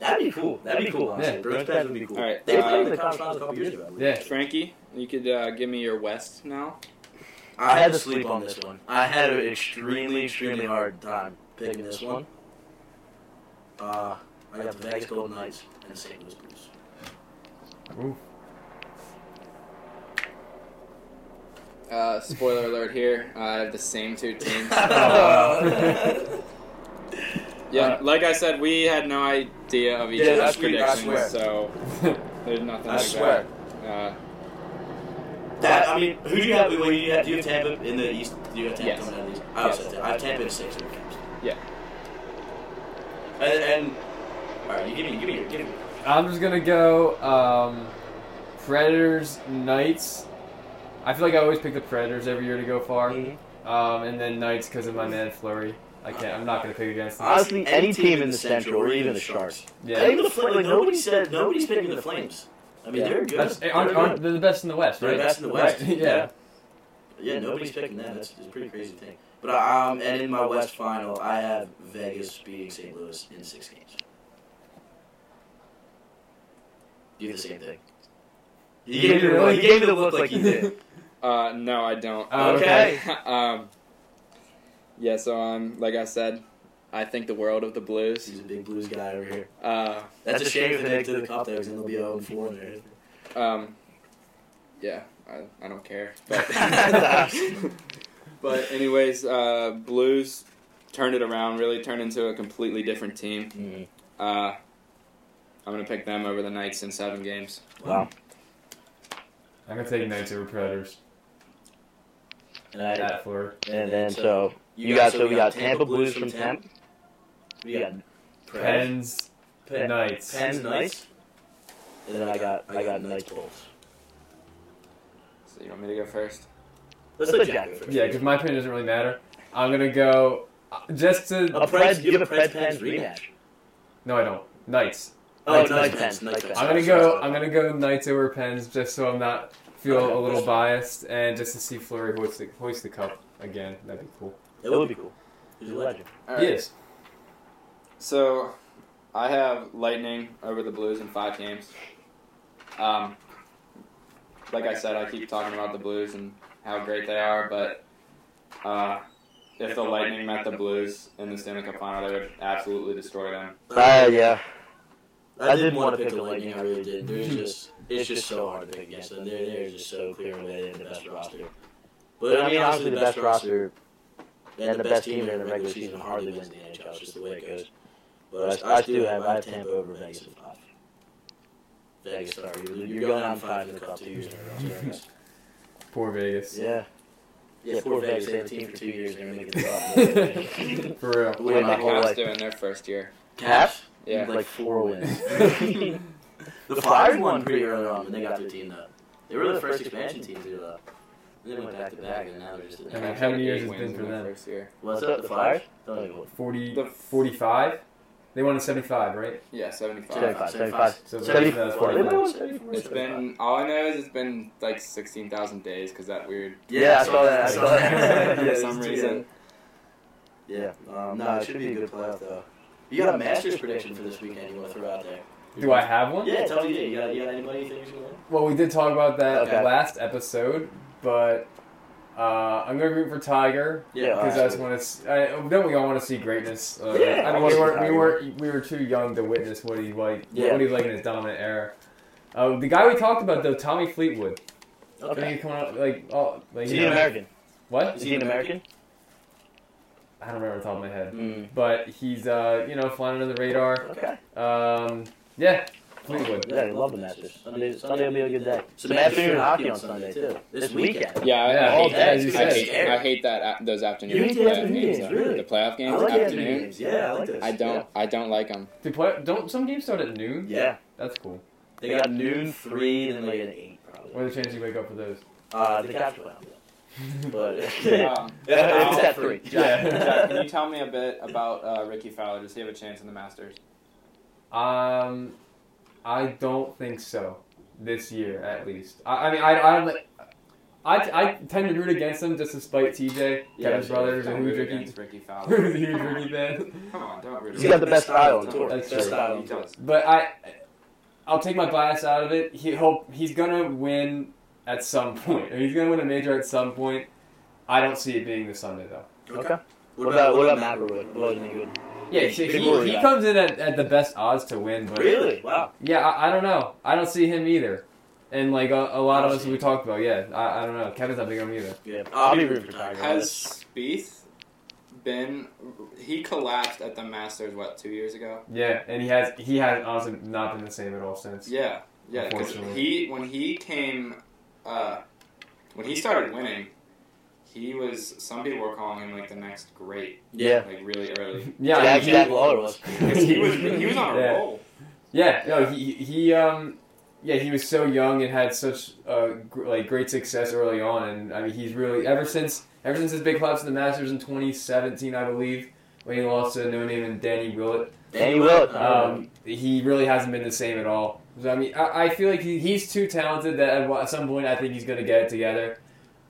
That'd be cool. That'd be cool. Honestly. Yeah. Bruins Pens would be cool. All right, They uh, played in the conference finals a couple years ago. Yeah. Frankie, you could uh, give me your West now. I had to sleep on this one. I had an extremely, extremely hard time picking this one. Uh, I got the Vegas Golden Knights and the St. Louis Blues. Ooh. Uh, spoiler alert here. I have the same two teams. Yeah, like I said, we had no idea of each Yeah, other's that's sweet, I predictions, swear. so there's nothing I like swear. that. Uh, That I mean, who do you have? When you have, do you have Tampa in the East? Do you have Tampa Yes. coming out of the East? I also Yes. have Tampa. I have Tampa in six in the Caps. Yeah. And, and all right, you give me, give me, your, give me. I'm just gonna go um, Predators, Knights. I feel like I always pick the Predators every year to go far, um, and then Knights because of my man Fleury. I can't. I'm not gonna pick against them. Honestly, any team in the Central or even the Sharks. Yeah, Even the Flames, like nobody said, nobody's picking the Flames. I mean, Yeah. they're good. They're aren't, aren't, they're the best in the West, They're right? the best in the West. Right, yeah. Yeah, nobody's picking them. That's it's a pretty crazy thing. But um, and in my West final, I have Vegas beating St. Louis in six games. You have the same thing. He gave, me the, he gave me the look like he did. uh, no, I don't. Okay. um, yeah, so um, like I said, I think the world of the Blues. He's a big Blues guy over here. Uh, That's a shame if they make to the cup there, because then they'll be 0 4 in there. um, yeah, I, I don't care. But, but anyways, uh, Blues turned it around. Really turned into a completely different team. Mhm. Uh, I'm gonna pick them over the Knights in seven games. Wow. I'm gonna take Knights over Predators And, I, at Fleury. and then so you got so we got Tampa Blues from Tampa. We got Pens, Pen, Knights. Pens Knights. And then I got I got Knights Bulls. So you want me to go first? Let's let Jack go first. Yeah, because my opinion doesn't really matter. I'm gonna go uh, just to. A Preds, you have a Preds Pens rematch. No, I don't. Knights. Oh, Knights Knights Pens, Pens. Knights Knights Pens. I'm gonna go. I'm gonna go Knights over Pens just so I'm not feel a little biased and just to see Fleury hoist the, hoist the cup again. That'd be cool. It would be cool. He's a legend. All Yes. So, I have Lightning over the Blues in five games. Um, like I said, I keep talking about the Blues and how great they are, but uh, if the Lightning met the Blues in the Stanley Cup Final, they would absolutely destroy them. Uh, yeah. I didn't want to pick the Lightning. I really did. There's just it's just so hard to pick against them. They're they're just so clearly they the best roster. But I mean, honestly, the best roster and the best team in the regular season hardly wins the NHL. It's just the way it goes. But I, I do have I have Tampa over Vegas in five. Vegas, sorry, you're, you're going on five in the cup two years in a row. so that's- Poor Vegas. Yeah. Yeah, poor Vegas. They had a team for two years. and They're making the cup. For real. Wait, my How whole Caps life. doing their first year? Caps. Yeah. Like four wins. The Flyers won pretty early on when they got their team though. They were the first expansion team to uh, and they went back to back and now they're just. And Caps how many years has it been in for them? First year. What's up, the Flyers? Don't even They won in 75, right? Yeah, 75. 75, 75. So 74. that's They what it won was. 74. It's been all I know is it's been like sixteen thousand days because that weird Yeah, I saw that. I saw that. for Yeah, some reason. Yeah. Um, no, it should be a good playoff though. You got a Masters prediction for this weekend? You want to throw out there? Do I have one? Yeah, tell me. You got, you got anybody you think is gonna win? Well, we did talk about that Okay. last episode, but uh, I'm gonna root for Tiger Yeah, because I just absolutely. want to. I, don't we all want to see greatness? Uh, Yeah, I I mean, wanna we see were we Tiger. were we were too young to witness what he like Yeah. what he like in his dominant era. Uh, the guy we talked about though, Tommy Fleetwood. I think Okay. he's coming out like oh like Is he an American? what? Is he an American? I don't remember off the top of my head, Mm. but he's uh you know flying under the radar. Okay. Um, yeah, Fleetwood. Yeah, I love the Masters. Sunday, Sunday will be a good day. Some afternoon hockey on Sunday too. This weekend. Yeah, I, Yeah, I all hate day, that. I said. hate, I hate that those afternoon. You hate the playoff afternoon games, games, really? The playoff I games like the afternoon afternoon. games. Yeah, I like this. I don't. I don't like them. Do play, don't some games start at noon? Yeah. That's cool. They got noon, three, and then like an eight probably. What are the chances you wake up for those? Uh, the Caps will But Um, yeah, it's at three. Jack, Yeah. Jack, can you tell me a bit about uh, Rickie Fowler? Does he have a chance in the Masters? Um, I don't think so. This year, at least. I, I mean, I, I'm. I, I tend to root against him just to spite TJ, Kevin's brother, who's a huge Rickie, Rickie Fowler. who's a huge Rickie fan. Come on, don't root He's got the best style on tour. That's against true. him. He does. But I, I'll take my bias out of it. He hope he's gonna win at some point. He's gonna win a major at some point. I don't see it being this Sunday though. Okay. What about what about McIlroy? Wasn't he good? Yeah, so he, he comes in at, at the best odds to win, but Really? Wow. yeah, I, I don't know. I don't see him either. And like a, a lot of us we talked about, yeah, I, I don't know. Kevin's not big on him either. Yeah. I'll be rooting for Tiger. Has Spieth been? He collapsed at the Masters what two years ago? Yeah, and he has he has honestly not been the same at all since. Yeah, yeah. 'cause Unfortunately. he when he came, uh, when he started winning, he was. Some people were calling him like the next great, Yeah. like really early. Yeah, Jack, he- Jack Lawler was. Because he was he was on a Yeah. roll. Yeah, no, he he um, yeah, he was so young and had such uh gr- like great success early on, and I mean he's really ever since ever since his big collapse in the Masters in 2017, I believe, when he lost to no name and Danny Willett. Danny Willett. Um, he really hasn't been the same at all. So, I mean, I, I feel like he, he's too talented that at, at some point I think he's going to get it together.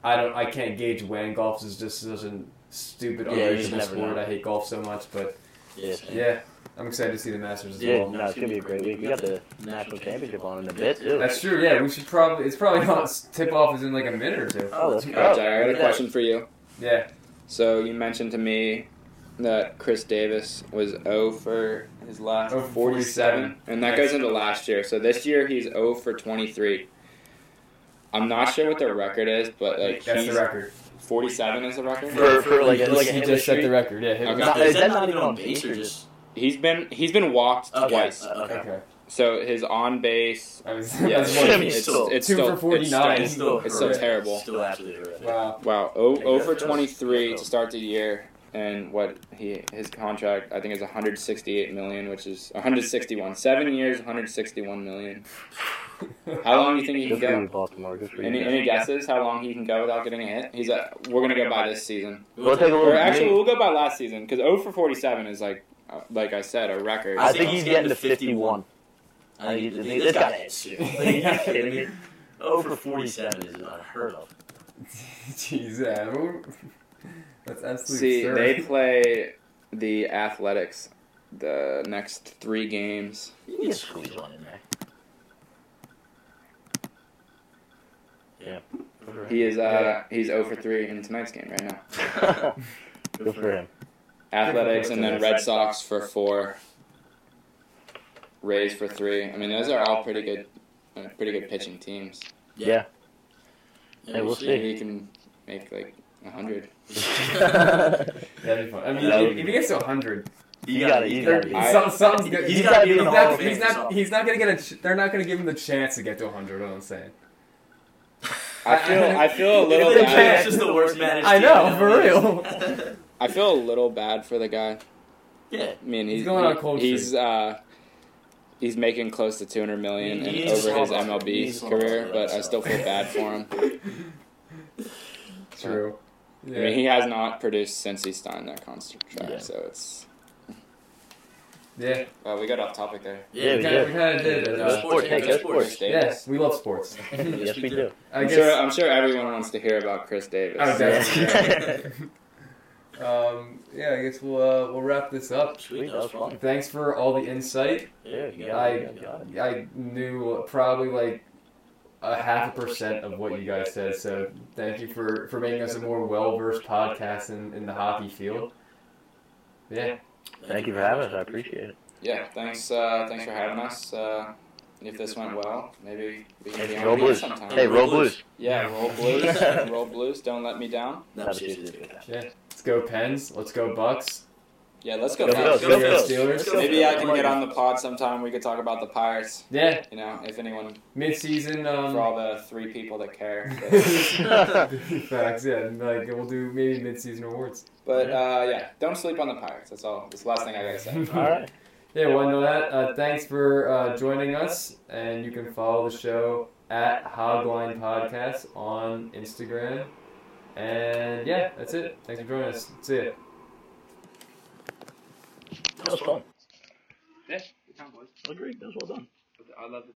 I don't, I can't gauge when. Golf is just such a stupid, Yeah, you just unreasonable sport. know. I hate golf so much, but yes. yeah, I'm excited to see the Masters as Yeah, well. no, it's gonna be a great week. We got the national championship on in a bit too. That's true. Yeah, we should probably. It's probably not tip off is in like a minute or two. Oh, let's go. right, Jack, I got a Yeah. question for you. Yeah. So you mentioned to me that Chris Davis was 0 for his last 0 for 47, and that goes into last year. So this year he's 0 for 23. I'm not sure what the record is, but like That's he's the record. 47 is the record. For for like He like a he just set the record. Yeah. hit Okay. Not- is that not even on base or just? He's been he's been walked Okay. twice. uh, Okay. Okay. So his on base, I was, yeah, that's I one- mean, it's, still- it's two still for 49. It's Still still, it's still terrible. Still absolutely horrific. wow. Wow, 0, 0 for 23 to start the year, and what he his contract I think is 168 million, which is 161. Seven years, 161 million. How long do you think he can go? Baltimore. Good for you. Any any guesses how long he can go without getting a hit? He's a, we're gonna go by this season, We'll take a or little. actually we'll go by last season because 0 for 47 is like uh, like I said a record. I think he's getting to 51. I think he's, I think this guy hit soon. Like, are you kidding me? Over 47 is unheard of. Jeez, yeah. That's absolutely See, absurd. they play the Athletics the next three games. You can squeeze one in there. Yeah. He is uh he's 0 for 3 in tonight's game right now. Good for him. Athletics and then Red Sox for four. Rays for three. I mean, those are all pretty good, uh, pretty good pitching teams. Yeah. Hey, we'll see. Maybe he can make like a hundred. That'd be fun. I mean, if, if he gets to 100, You gotta, you gotta. I- some, something's good. He's He's, gotta not, be in he's, the Hall of Fame he's, not, he's not gonna get a. ch- They're not gonna give him the chance to get to 100. What I'm saying. I feel, I feel a little The bad. can't- just the worst managed I know, for real. I feel a little bad for the guy. yeah. I mean, he's, He's going on a cold He's uh, he's making close to 200 million He- he in, needs to over his slow down. He MLB needs to slow career, but I still feel bad for him. True. I mean, he has not produced since he signed that contract, Yeah. so it's. Yeah. Well, we got off topic there. Yeah, we we kinda, did. we kind of did. Go uh, sports, hey, go sports. yes, we love sports. Yes, we do. I I'm guess. sure. I'm sure everyone wants to hear about Chris Davis. Oh, definitely. Yeah. um, yeah, I guess we'll uh, we'll wrap this up. Sweet, that was fun. Thanks for all the insight. Yeah, you got I it. You got it. I knew probably like a half a percent of what you guys said. So thank you for for making us a more well versed podcast in, in the hockey field. Yeah, Thank you for having us. I appreciate it. Yeah. Thanks. Uh, thanks for having us. Uh, if this went well, maybe we can Hey, be on roll again blues. sometime. Hey, roll blues. Yeah, roll blues. roll blues. Don't let me down. No, but seriously, it's a good time. yeah. Let's go Pens. Let's go Bucks. Yeah, let's go. Go Phils. Phils, go Steelers. Phils. Steelers. Let's go Maybe I can get on the pod sometime. We could talk about the Pirates. Yeah, You know, if anyone, mid season. Um, for all the three people that care. Facts. Yeah, and, like we'll do maybe mid season awards. But uh, yeah, don't sleep on the Pirates. That's all. That's the last thing I gotta say. All right. Yeah, well, know that. Uh, thanks for uh, joining us, and you can follow the show at Hogline Podcast on Instagram. And yeah, that's it. Thanks for joining us. See ya. That was fun. Yeah, Agreed. That was well done. I love it.